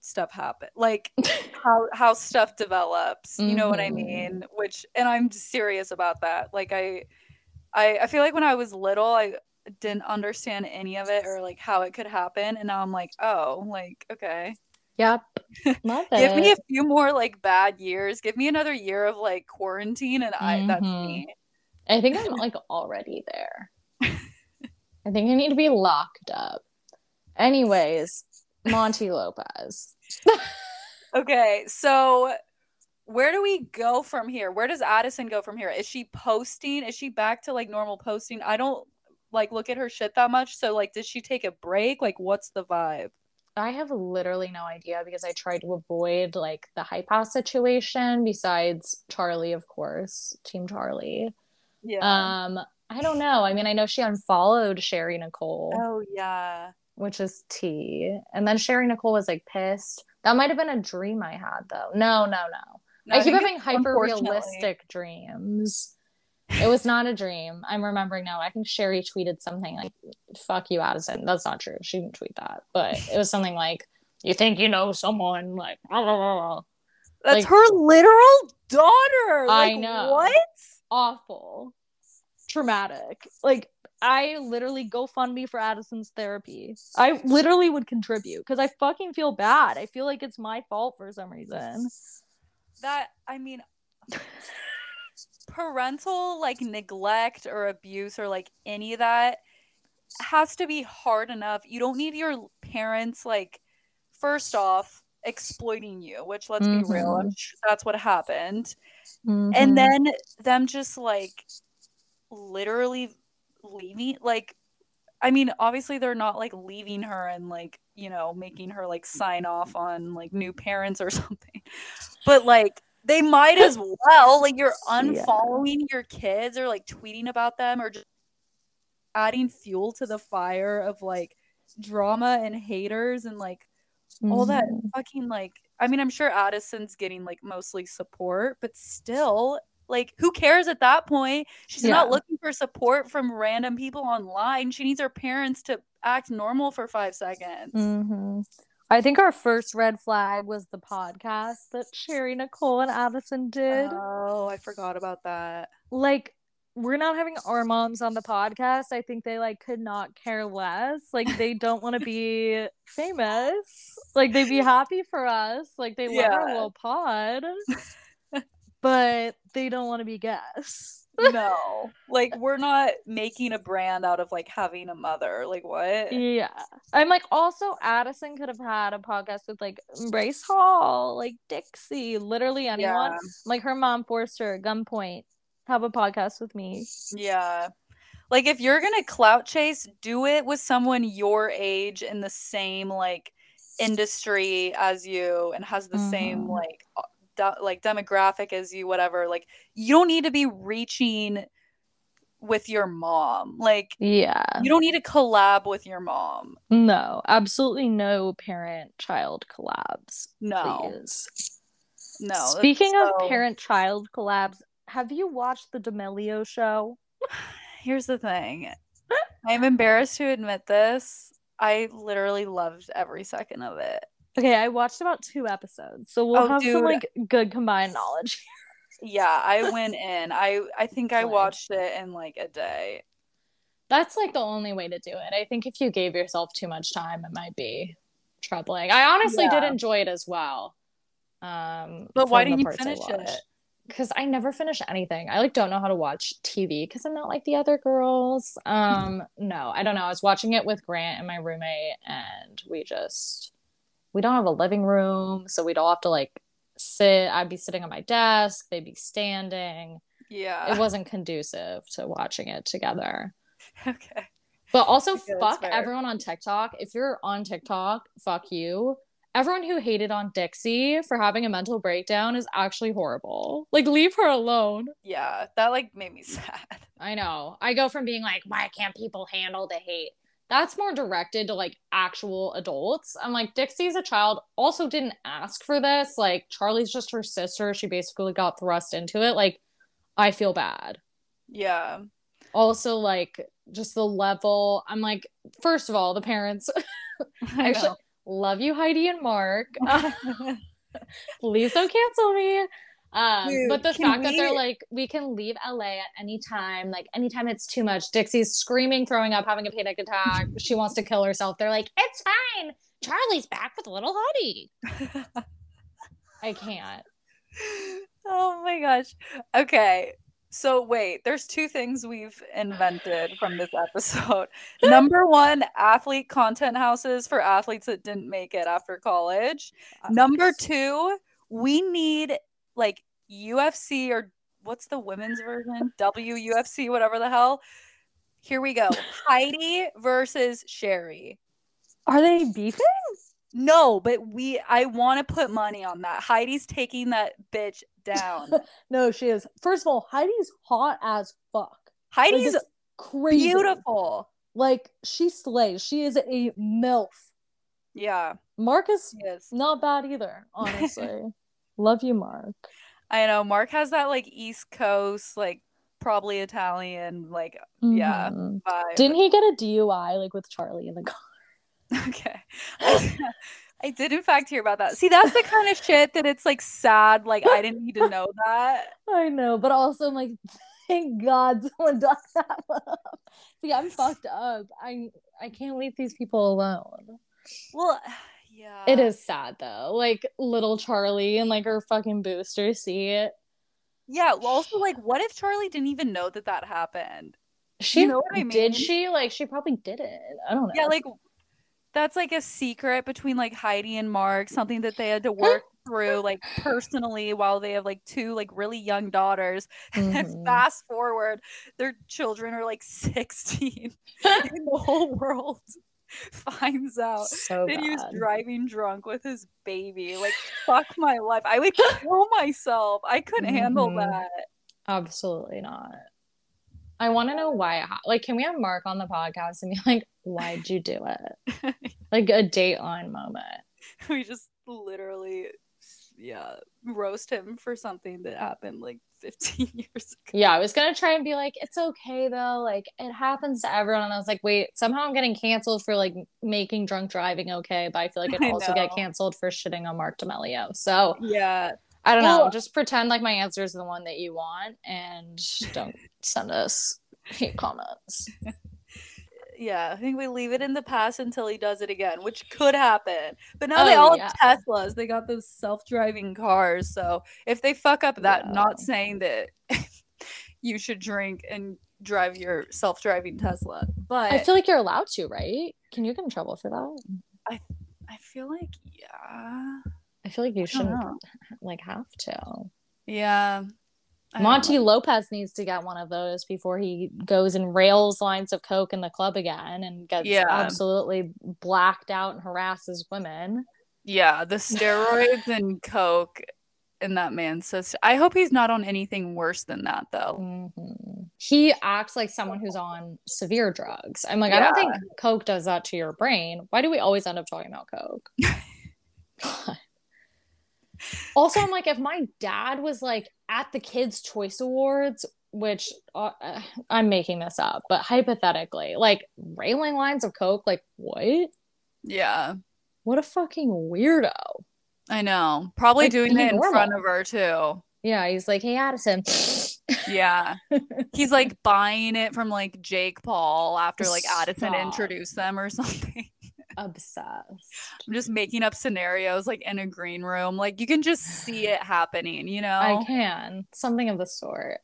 stuff happen like how how stuff develops you know what i Mhm. mean which and i'm serious about that like I, I i feel like when i was little i didn't understand any of it or like how it could happen and now i'm like oh like okay Yep. Love it. give me a few more like bad years give me another year of like quarantine and i that's Mhm. me I think I'm like already there. I think I need to be locked up. Anyways, Monty Lopez. okay so where do we go from here where does addison go from here is she posting is she back to like normal posting i don't like look at her shit that much so like did she take a break like what's the vibe I have literally no idea because I tried to avoid like the hype house situation besides Charlie, of course, Team Charlie. yeah Um, I don't know. I mean, I know she unfollowed Sheri Nicole, oh yeah which is T. And then Sheri Nicole was like pissed. That might have been a dream I had though. No, no, no. No, I keep having hyper realistic dreams. It was not a dream. I'm remembering now. I think Sheri tweeted something like, fuck you, Addison. That's not true. She didn't tweet that. But it was something like, you think you know someone, like, blah, blah, blah, blah. that's like- her literal daughter I like, know. what awful, traumatic. Like, I literally go fund me for Addison's therapy. I literally would contribute because I fucking feel bad. I feel like it's my fault for some reason. That I mean parental like neglect or abuse or like any of that has to be hard enough. You don't need your parents like first off exploiting you, which let's mm-hmm. be real, sure that's what happened. Mm-hmm. And then them just like literally leaving like I mean, obviously they're not like leaving her and like, you know, making her like sign off on like new parents or something. But like they might as well. Like you're unfollowing yeah. your kids or like tweeting about them or just adding fuel to the fire of like drama and haters and like mm-hmm. all that mm-hmm. fucking like I mean, I'm sure Addison's getting like mostly support, but still, like, who cares at that point? She's yeah. not looking for support from random people online. She needs her parents to act normal for five seconds. Mm-hmm. I think our first red flag was the podcast that Sheri, Nicole, and Addison did. Oh, I forgot about that. Like, we're not having our moms on the podcast. I think they like could not care less. Like they don't want to be famous. Like they'd be happy for us. Like they yeah. love our little pod. but they don't want to be guests. No. Like we're not making a brand out of like having a mother. Like what? Yeah. I'm like also Addison could have had a podcast with like Bryce Hall, like Dixie, literally anyone. Yeah. Like her mom forced her at gunpoint have a podcast with me. Yeah. Like if you're to clout chase, do it with someone your age in the same like industry as you and has the mm-hmm. same like de- like demographic as you whatever. Like you don't need to be reaching with your mom. Like yeah. You don't need to collab with your mom. No, absolutely no parent child collabs. No. Please. No. Speaking so... of parent child collabs, have you watched the D'Amelio show? Here's the thing. I'm embarrassed to admit this. I literally loved every second of it. Okay, I watched about two episodes, so we'll oh, have dude. some like good combined knowledge. yeah, I went in. I I think I watched it in like a day. That's like the only way to do it. I think if you gave yourself too much time, it might be troubling. I honestly yeah. did enjoy it as well. Um, but why didn't you finish it? because I never finish anything. I like don't know how to watch TV because I'm not like the other girls. Um, no, I don't know. I was watching it with Grant and my roommate, and we just we don't have a living room, so we'd all have to like sit. I'd be sitting on my desk, they'd be standing. Yeah, it wasn't conducive to watching it together. Okay. But also, fuck everyone on TikTok. If you're on TikTok, fuck you everyone who hated on Dixie for having a mental breakdown is actually horrible. Like, leave her alone. Yeah, that like made me sad. I know. I go from being like, why can't people handle the hate? That's more directed to like actual adults. I'm like, Dixie's a child, also didn't ask for this. Like, Charlie's just her sister. She basically got thrust into it. Like, I feel bad. Yeah. Also, like, just the level. I'm like, first of all, the parents. actually, love you, Heidi and Marc. please don't cancel me. Um, Dude, but the fact we... that they're like, we can leave LA at any time, like anytime it's too much. Dixie's screaming, throwing up, having a panic attack. she wants to kill herself. They're like, it's fine. Charlie's back with little Heidi. I can't. Oh my gosh. Okay. So wait, there's two things we've invented from this episode. Number one, athlete content houses for athletes that didn't make it after college. Number two, we need like UFC or what's the women's version? WUFC, whatever the hell. Here we go. Heidi versus Sheri. Are they beefing? No, but we I want to put money on that. Heidi's taking that bitch down. no, she is. First of all, Heidi's hot as fuck. Heidi's like, crazy. Beautiful. Like she slays. She is a MILF. Yeah. Marcus is not bad either, honestly. Love you, Marc. I know. Marc has that like East Coast, like probably Italian, like mm-hmm. yeah. Vibe. Didn't he get a DUI like with Charlie in the car? Okay. I did in fact hear about that. See, that's the kind of shit that it's like sad. Like I didn't need to know that. I know, but also I'm like Thank God someone dug that up. See, I'm fucked up. I I can't leave these people alone. Well, yeah. It is sad though. Like little Charlie and like her fucking booster seat. Yeah. Well, also, like, what if Charlie didn't even know that that happened? She You know what I did she? Like she probably didn't. I don't know. Yeah, like that's like a secret between like Heidi and Marc, something that they had to work through like personally while they have like two like really young daughters. And Mhm. fast forward, their children are like 16 in the whole world finds out so that he was driving drunk with his baby. Like fuck my life. I would kill myself. I couldn't handle Mhm. that. Absolutely not. I want to know why. Like, can we have Marc on the podcast and be like, "Why'd you do it?" Like a Dateline moment. we just literally yeah, roast him for something that happened like 15 years ago. Yeah, I was gonna try and be like, "It's okay though. Like, it happens to everyone." And I was like, "Wait, somehow I'm getting canceled for like making drunk driving okay, but I feel like I it also get canceled for shitting on Marc D'Amelio." So Yeah. I don't know. Just pretend like my answer is the one that you want, and don't send us hate comments. Yeah, I think we leave it in the past until he does it again, which could happen. But now they Oh, all yeah. have Teslas. They got those self-driving cars. So if they fuck up that, Yeah. not saying that you should drink and drive your self-driving Tesla, but I feel like you're allowed to, right? Can you get in trouble for that? I I feel like yeah, I feel like you shouldn't know. like have to. yeah. I Monty. Lopez needs to get one of those before he goes and rails lines of coke in the club again and gets Yeah. absolutely blacked out and harasses women. Yeah, the steroids and coke in that man's system. I hope he's not on anything worse than that though. Mhm. He acts like someone who's on severe drugs. I'm like, I don't think coke does that to your brain. Why do we always end up talking about coke? Also, I'm like, if my dad was like at the Kids' Choice Awards, which uh, uh, I'm making this up, but hypothetically, like railing lines of coke, like what? Yeah. What a fucking weirdo. I know. Probably Like, doing it in front of her too. Yeah, he's like, hey, Addison. Yeah. He's like buying it from like Jake Paul after like Addison Stop. introduced them or something. Obsessed. I'm just making up scenarios like in a green room. Like you can just see it happening, you know? I can. Something of the sort.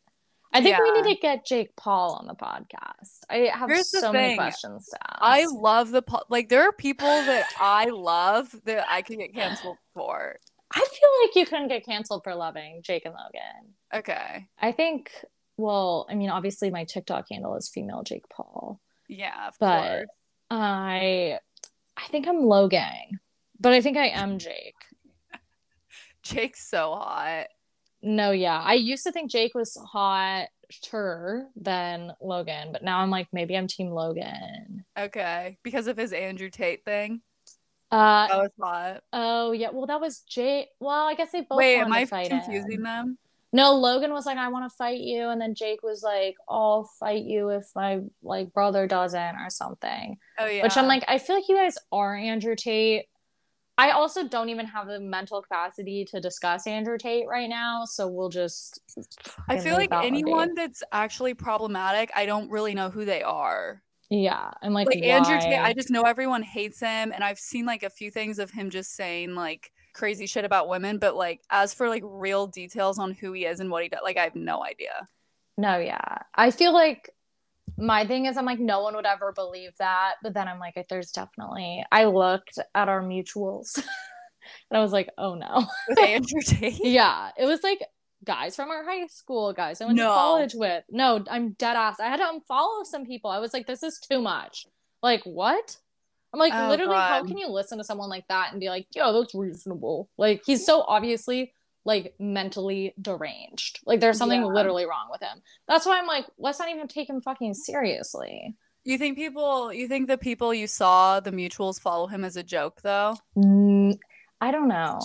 I think we need to get Jake Paul on the podcast. I have Here's so many questions to ask. I love the po- like there are people that I love that I could get canceled for. I feel like you couldn't get canceled for loving Jake and Logan. Okay. I think, well, I mean, obviously my TikTok handle is female Jake Paul, Yeah, of but course. I, I think I'm Logan, but I think I am Jake. Jake's so hot. No, yeah, I used to think Jake was hotter than Logan, but now I'm like, maybe I'm Team Logan. Okay. Because of his Andrew Tate thing. Uh, That was hot. oh yeah, well that was Jake. Well, I guess they both Wait, am I confusing them? No, Logan was like, I want to fight you, and then Jake was like, I'll fight you if my like brother doesn't or something. Oh yeah. Which I'm like, I feel like you guys are Andrew Tate. I also don't even have the mental capacity to discuss Andrew Tate right now, so we'll just. I feel like that anyone that's actually problematic, I don't really know who they are. Yeah, I'm like, Like Andrew Tate. I just know everyone hates him, and I've seen like a few things of him just saying like crazy shit about women, but like as for like real details on who he is and what he does, like I have no idea. No, yeah. I feel like my thing is I'm like no one would ever believe that, but then I'm like there's definitely I looked at our mutuals and I was like, "Oh no." With Andrew Tate. yeah, it was like guys from our high school, guys I went No. to college with. No, I'm dead ass. I had to unfollow some people. I was like this is too much. Like, what? I'm like Oh, literally how can you listen to someone like that and be like, "Yo, that's reasonable." Like he's so obviously like mentally deranged. Like there's something Yeah. literally wrong with him. That's why I'm like, let's not even take him fucking seriously. You think people? You think the people you saw, the mutuals, follow him as a joke though? Mm, I don't know.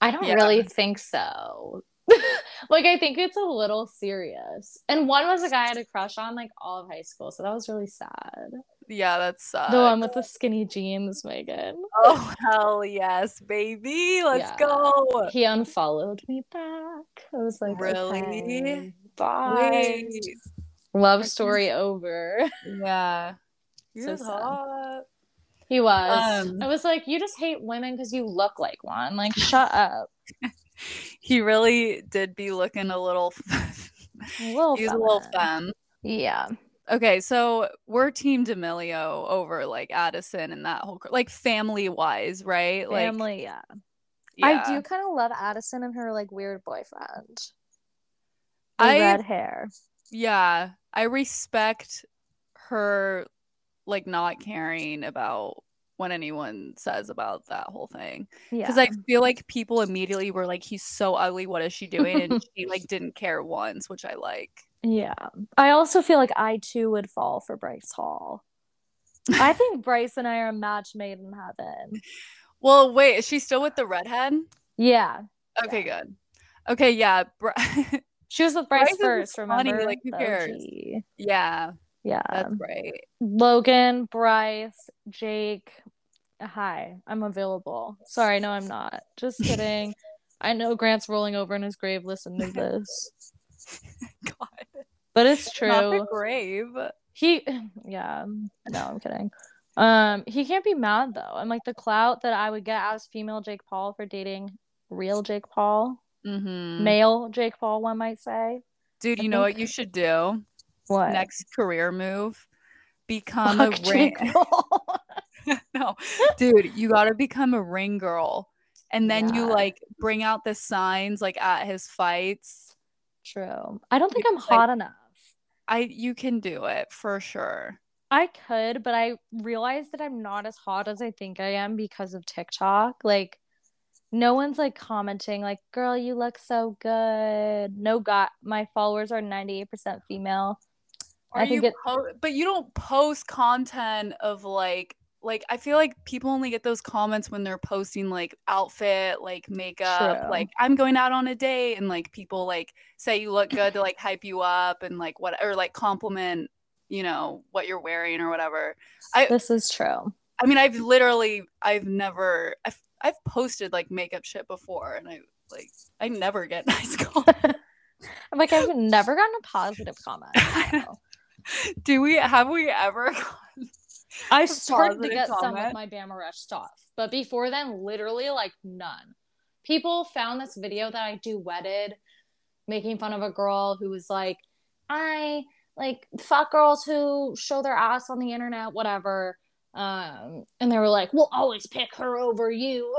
I don't Yeah. really think so. like I think it's a little serious. And one was a guy I had a crush on like all of high school, so that was really sad. Yeah, that's uh, the one with the skinny jeans, Megan. Oh hell yes, baby, let's Yeah. go. He unfollowed me back. I was like, Really? okay. Bye. Wait. Love story over. Yeah. So You're hot. He was. Um, I was like, you just hate women because you look like one. Like, shut up. He really did be looking a little. A little He's a little femme. Yeah. Okay, so we're Team D'Amelio over like Addison and that whole like family wise, right? Like, Family, yeah. yeah. I do kind of love Addison and her like weird boyfriend. The I- red hair. Yeah, I respect her like not caring about what anyone says about that whole thing Yeah. because I feel like people immediately were like, "He's so ugly. What is she doing?" And she like didn't care once, which I like. Yeah. I also feel like I too would fall for Bryce Hall. I think Bryce and I are a match made in heaven. Well, wait, is she still with the redhead? Yeah. Okay, good. Okay, yeah, Bri- She was with Bryce, Bryce first, funny, remember? like, who cares? Yeah, Yeah. that's right. Logan, Bryce, Jake. Hi, I'm available. Sorry, no, I'm not. Just kidding. I know Grant's rolling over in his grave listening to this, God, but it's true. not the grave. He, yeah, no, I'm kidding. Um, he can't be mad though. And like the clout that I would get as female Jake Paul for dating real Jake Paul, Mm-hmm. male Jake Paul, one might say. Dude, I you know what you should do? What? Next career move, become Fuck a ring. No, dude, you gotta become a ring girl, and then you like bring out the signs like at his fights. True. I don't think I'm Because, like- hot enough. I you can do it for sure. I could, but I realized that I'm not as hot as I think I am because of TikTok. Like, no one's like commenting, like, girl, you look so good. No, got my followers are 98% female. Are I think you it- po- but you don't post content of like like I feel like people only get those comments when they're posting like outfit, like makeup, True. like I'm going out on a date and like people like say you look good to like hype you up and like what or like compliment, you know, what you're wearing or whatever. I This is true. I mean, I've literally I've never I've I've posted like makeup shit before and I like I never get nice comments. I'm like, I've never gotten a positive comment. Do we have we ever I started to get some of my Bama Rush stuff, but before then, literally like none. People found this video that I do duetted, making fun of a girl who was like, I like fuck girls who show their ass on the internet, whatever. Um, and they were like, "We'll always pick her over you."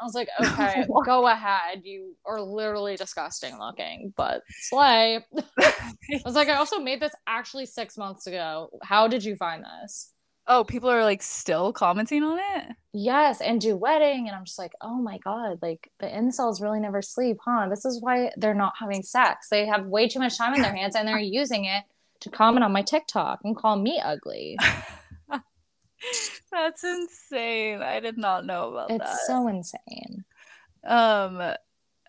I was like, "Okay, go ahead. You are literally disgusting looking, but slay." I was like, "I also made this actually six months ago. How did you find this?" Oh, people are like still commenting on it? Yes, and duetting, and I'm just like, oh my god, like the incels really never sleep, huh? This is why they're not having sex. They have way too much time in their hands, and they're using it to comment on my TikTok and call me ugly. That's insane. I did not know about It's that. It's so insane. Um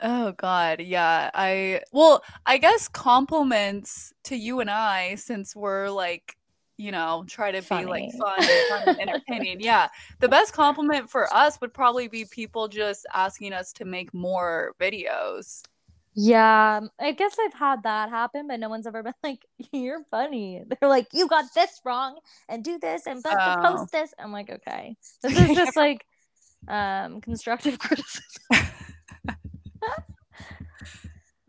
oh god, yeah. I well, I guess compliments to you and I since we're like, you know, try to be like fun and fun and entertaining. Yeah. The best compliment for us would probably be people just asking us to make more videos. Yeah, I guess I've had that happen, but no one's ever been like, "You're funny." They're like, "You got this wrong, and do this, and Oh. post this." I'm like, okay, this is just like um constructive criticism.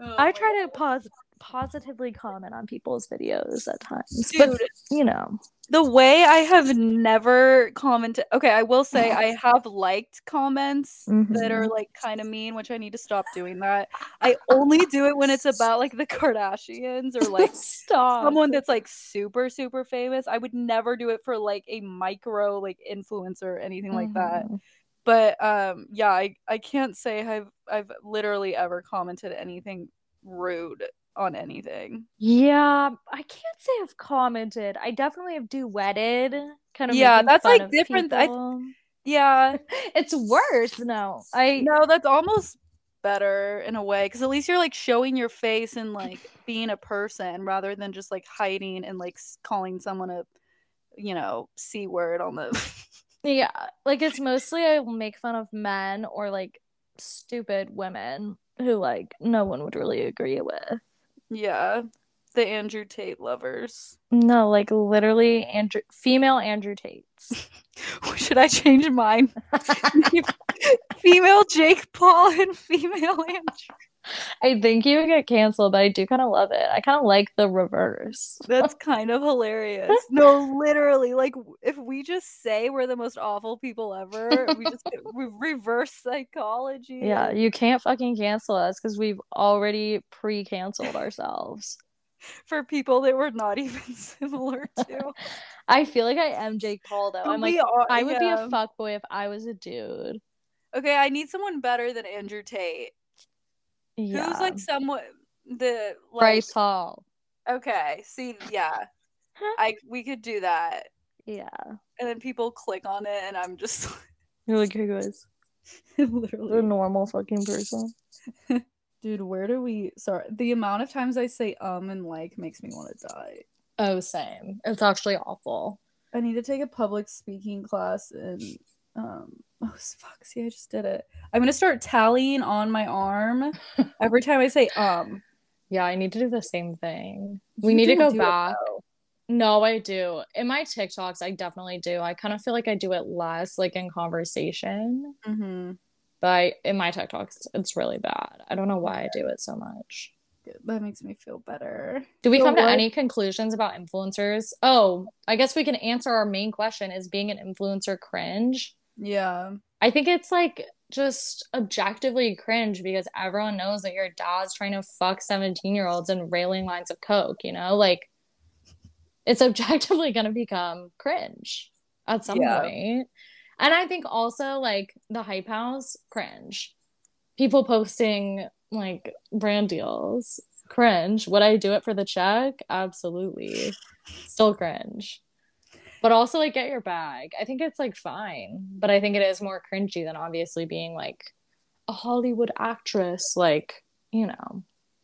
Oh I try to pos- positively comment on people's videos at times, Dude, but you know, the way I have never commented. Okay, I will say I have liked comments that are like kind of mean, which I need to stop doing that. I only do it when it's about like the Kardashians or like stop. someone that's like super super famous. I would never do it for like a micro like influencer or anything like that. Mhm. But um yeah, I I can't say I've I've literally ever commented anything rude on anything. Yeah, I can't say I've commented. I definitely have duetted, kind of. Yeah, that's, like, different. I- Yeah, It's worse. No, I No, that's almost better in a way because at least you're like showing your face and like being a person rather than just like hiding and like calling someone a, you know, c word on the. Yeah, like it's mostly I will make fun of men or like stupid women who like no one would really agree with. Yeah, the Andrew Tate lovers. No, like literally Andrew female Andrew Tates. Should I change mine? female Jake Paul and female Andrew. I think you would get canceled, but I do kind of love it. I kind of like the reverse. That's kind of hilarious. No, literally, like if we just say we're the most awful people ever, we just we reverse psychology. Yeah, you can't fucking cancel us because we've already pre-canceled ourselves. For people that we're not even similar to. I feel like I am Jake Paul though. I'm We like are- I would be a fuckboy if I was a dude. Okay, I need someone better than Andrew Tate. Yeah. Who's like somewhat the like Bryce Hall. Okay, see, yeah. I we could do that. Yeah. And then people click on it and I'm just You're like who is the literally normal fucking person. Dude, where do we sorry the amount of times I say um and like makes me want to die. Oh, same. It's actually awful. I need to take a public speaking class and um oh fuck, see I just did it. I'm gonna start tallying on my arm every time I say um. Yeah, I need to do the same thing. We need to go back. No, I do. In my TikToks, I definitely do. I kind of feel like I do it less, like in conversation. Mhm. But I, in my TikToks, it's really bad. I don't know why I do it so much. That makes me feel better. Do we So come to any conclusions about influencers? Oh, I guess we can answer our main question is being an influencer cringe? Yeah. I think it's like just objectively cringe because everyone knows that your dad's trying to fuck 17 year olds and railing lines of coke, you know? Like it's objectively going to become cringe at some Yeah. point. And I think also like the hype house, cringe. People posting like brand deals, cringe. Would I do it for the check? Absolutely. Still cringe. But also like get your bag. I think it's like fine, but I think it is more cringy than obviously being like a Hollywood actress like, you know.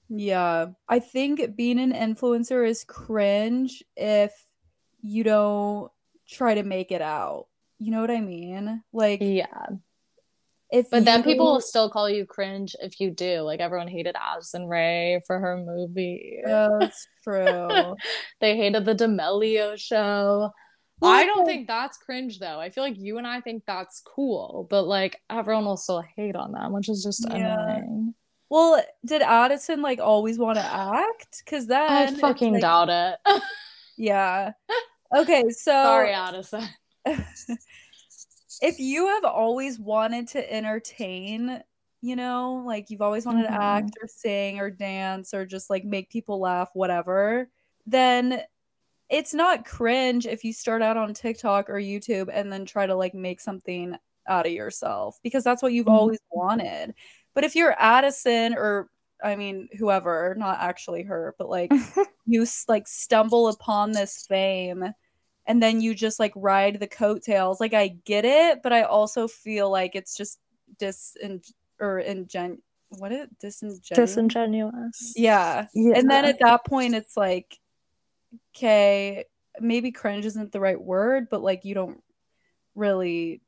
Yeah. I think being an influencer is cringe if you don't try to make it out. You know what I mean? Like Yeah. if But then people will still call you cringe if you do. Like everyone hated Addison Rae for her movie. That's true. They hated the D'Amelio show. Well, I don't think that's cringe though. I feel like you and I think that's cool, but like everyone will still hate on them, which is just Yeah. annoying. well, did Addison like always want to act? Because then I fucking like- doubt it. Yeah. Okay, so Sorry, Addison. if you have always wanted to entertain, you know, like you've always wanted Mhm. to act or sing or dance or just like make people laugh, whatever, then it's not cringe if you start out on TikTok or YouTube and then try to like make something out of yourself because that's what you've Mhm. always wanted. But if you're Addison or I mean whoever, not actually her, but like you like stumble upon this fame and then you just like ride the coattails like i get it but i also feel like it's just dis or ingen what is it disingenuous Disingenuous. yeah and then at that point it's like okay maybe cringe isn't the right word but like you don't really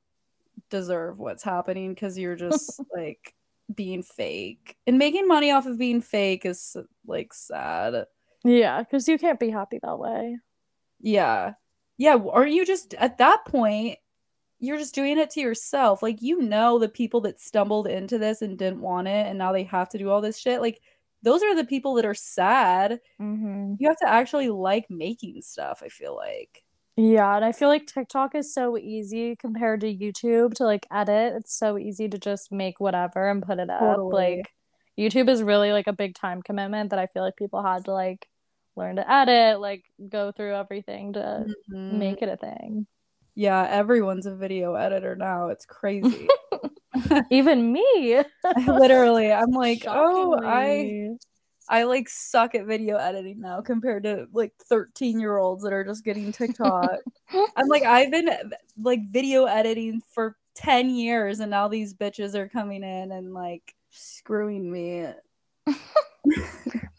deserve what's happening because you're just like being fake and making money off of being fake is like sad yeah, because you can't be happy that way. Yeah. Yeah. Or you just, at that point, you're just doing it to yourself. Like, you know, the people that stumbled into this and didn't want it and now they have to do all this shit. Like, those are the people that are sad. Mm-hmm. You have to actually like making stuff, I feel like. Yeah, and I feel like TikTok is so easy compared to YouTube to like edit. It's so easy to just make whatever and put it up. Totally. Like YouTube is really like a big time commitment that I feel like people had to like learn to edit, like go through everything to Mhm. make it a thing. Yeah. Everyone's a video editor now. It's crazy. Even me. Literally, I'm like, oh, I. I like suck at video editing now compared to like 13 year olds that are just getting TikTok. I'm like, I've been like video editing for 10 years and now these bitches are coming in and like screwing me.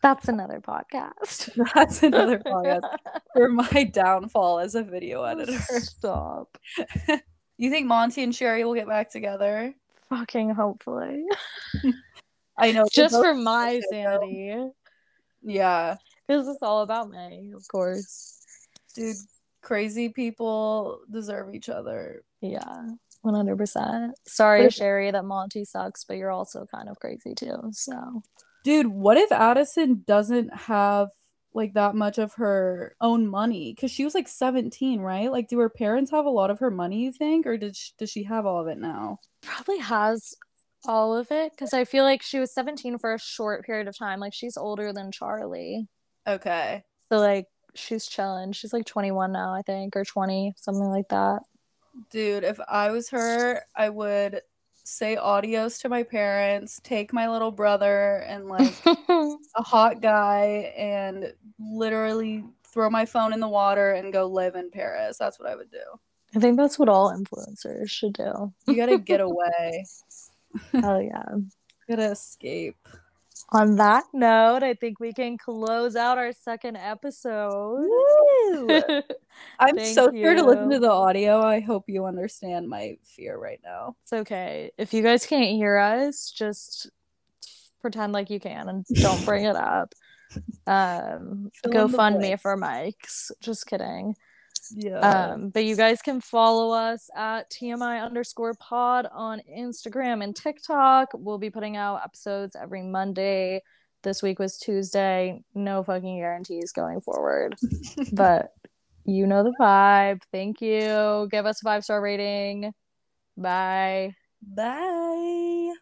That's another podcast. That's another podcast for my downfall as a video oh, editor. Stop. You think Monty and Sheri will get back together? Fucking hopefully. I know. Just for my so- sanity. Yeah. Because it's all about me, of course. Dude, crazy people deserve each other. Yeah, 100%. Sorry, But if- Sheri, that Monty sucks, but you're also kind of crazy too. So, Dude, what if Addison doesn't have like that much of her own money? Because she was like 17, right? Like, do her parents have a lot of her money, you think? Or did she, does she have all of it now? probably has all of it because I feel like she was 17 for a short period of time. Like, she's older than Charlie. Okay. So, like, she's chilling. She's like 21 now, I think, or 20, something like that. Dude, if I was her, I would say adios to my parents, take my little brother and like a hot guy and literally throw my phone in the water and go live in Paris. That's what I would do. I think that's what all influencers should do. You gotta get away. Hell yeah. gotta escape. On that note, I think we can close out our second episode. Woo! I'm so scared to listen to the audio. I hope you understand my fear right now. It's okay. If you guys can't hear us, just pretend like you can and don't bring it up. Um, go fund me for mics. Just kidding. Yeah. Um, but you guys can follow us at TMI underscore pod on Instagram and TikTok. We'll be putting out episodes every Monday. This week was Tuesday. No fucking guarantees going forward. but you know the vibe. Thank you. Give us a five star rating. Bye. Bye.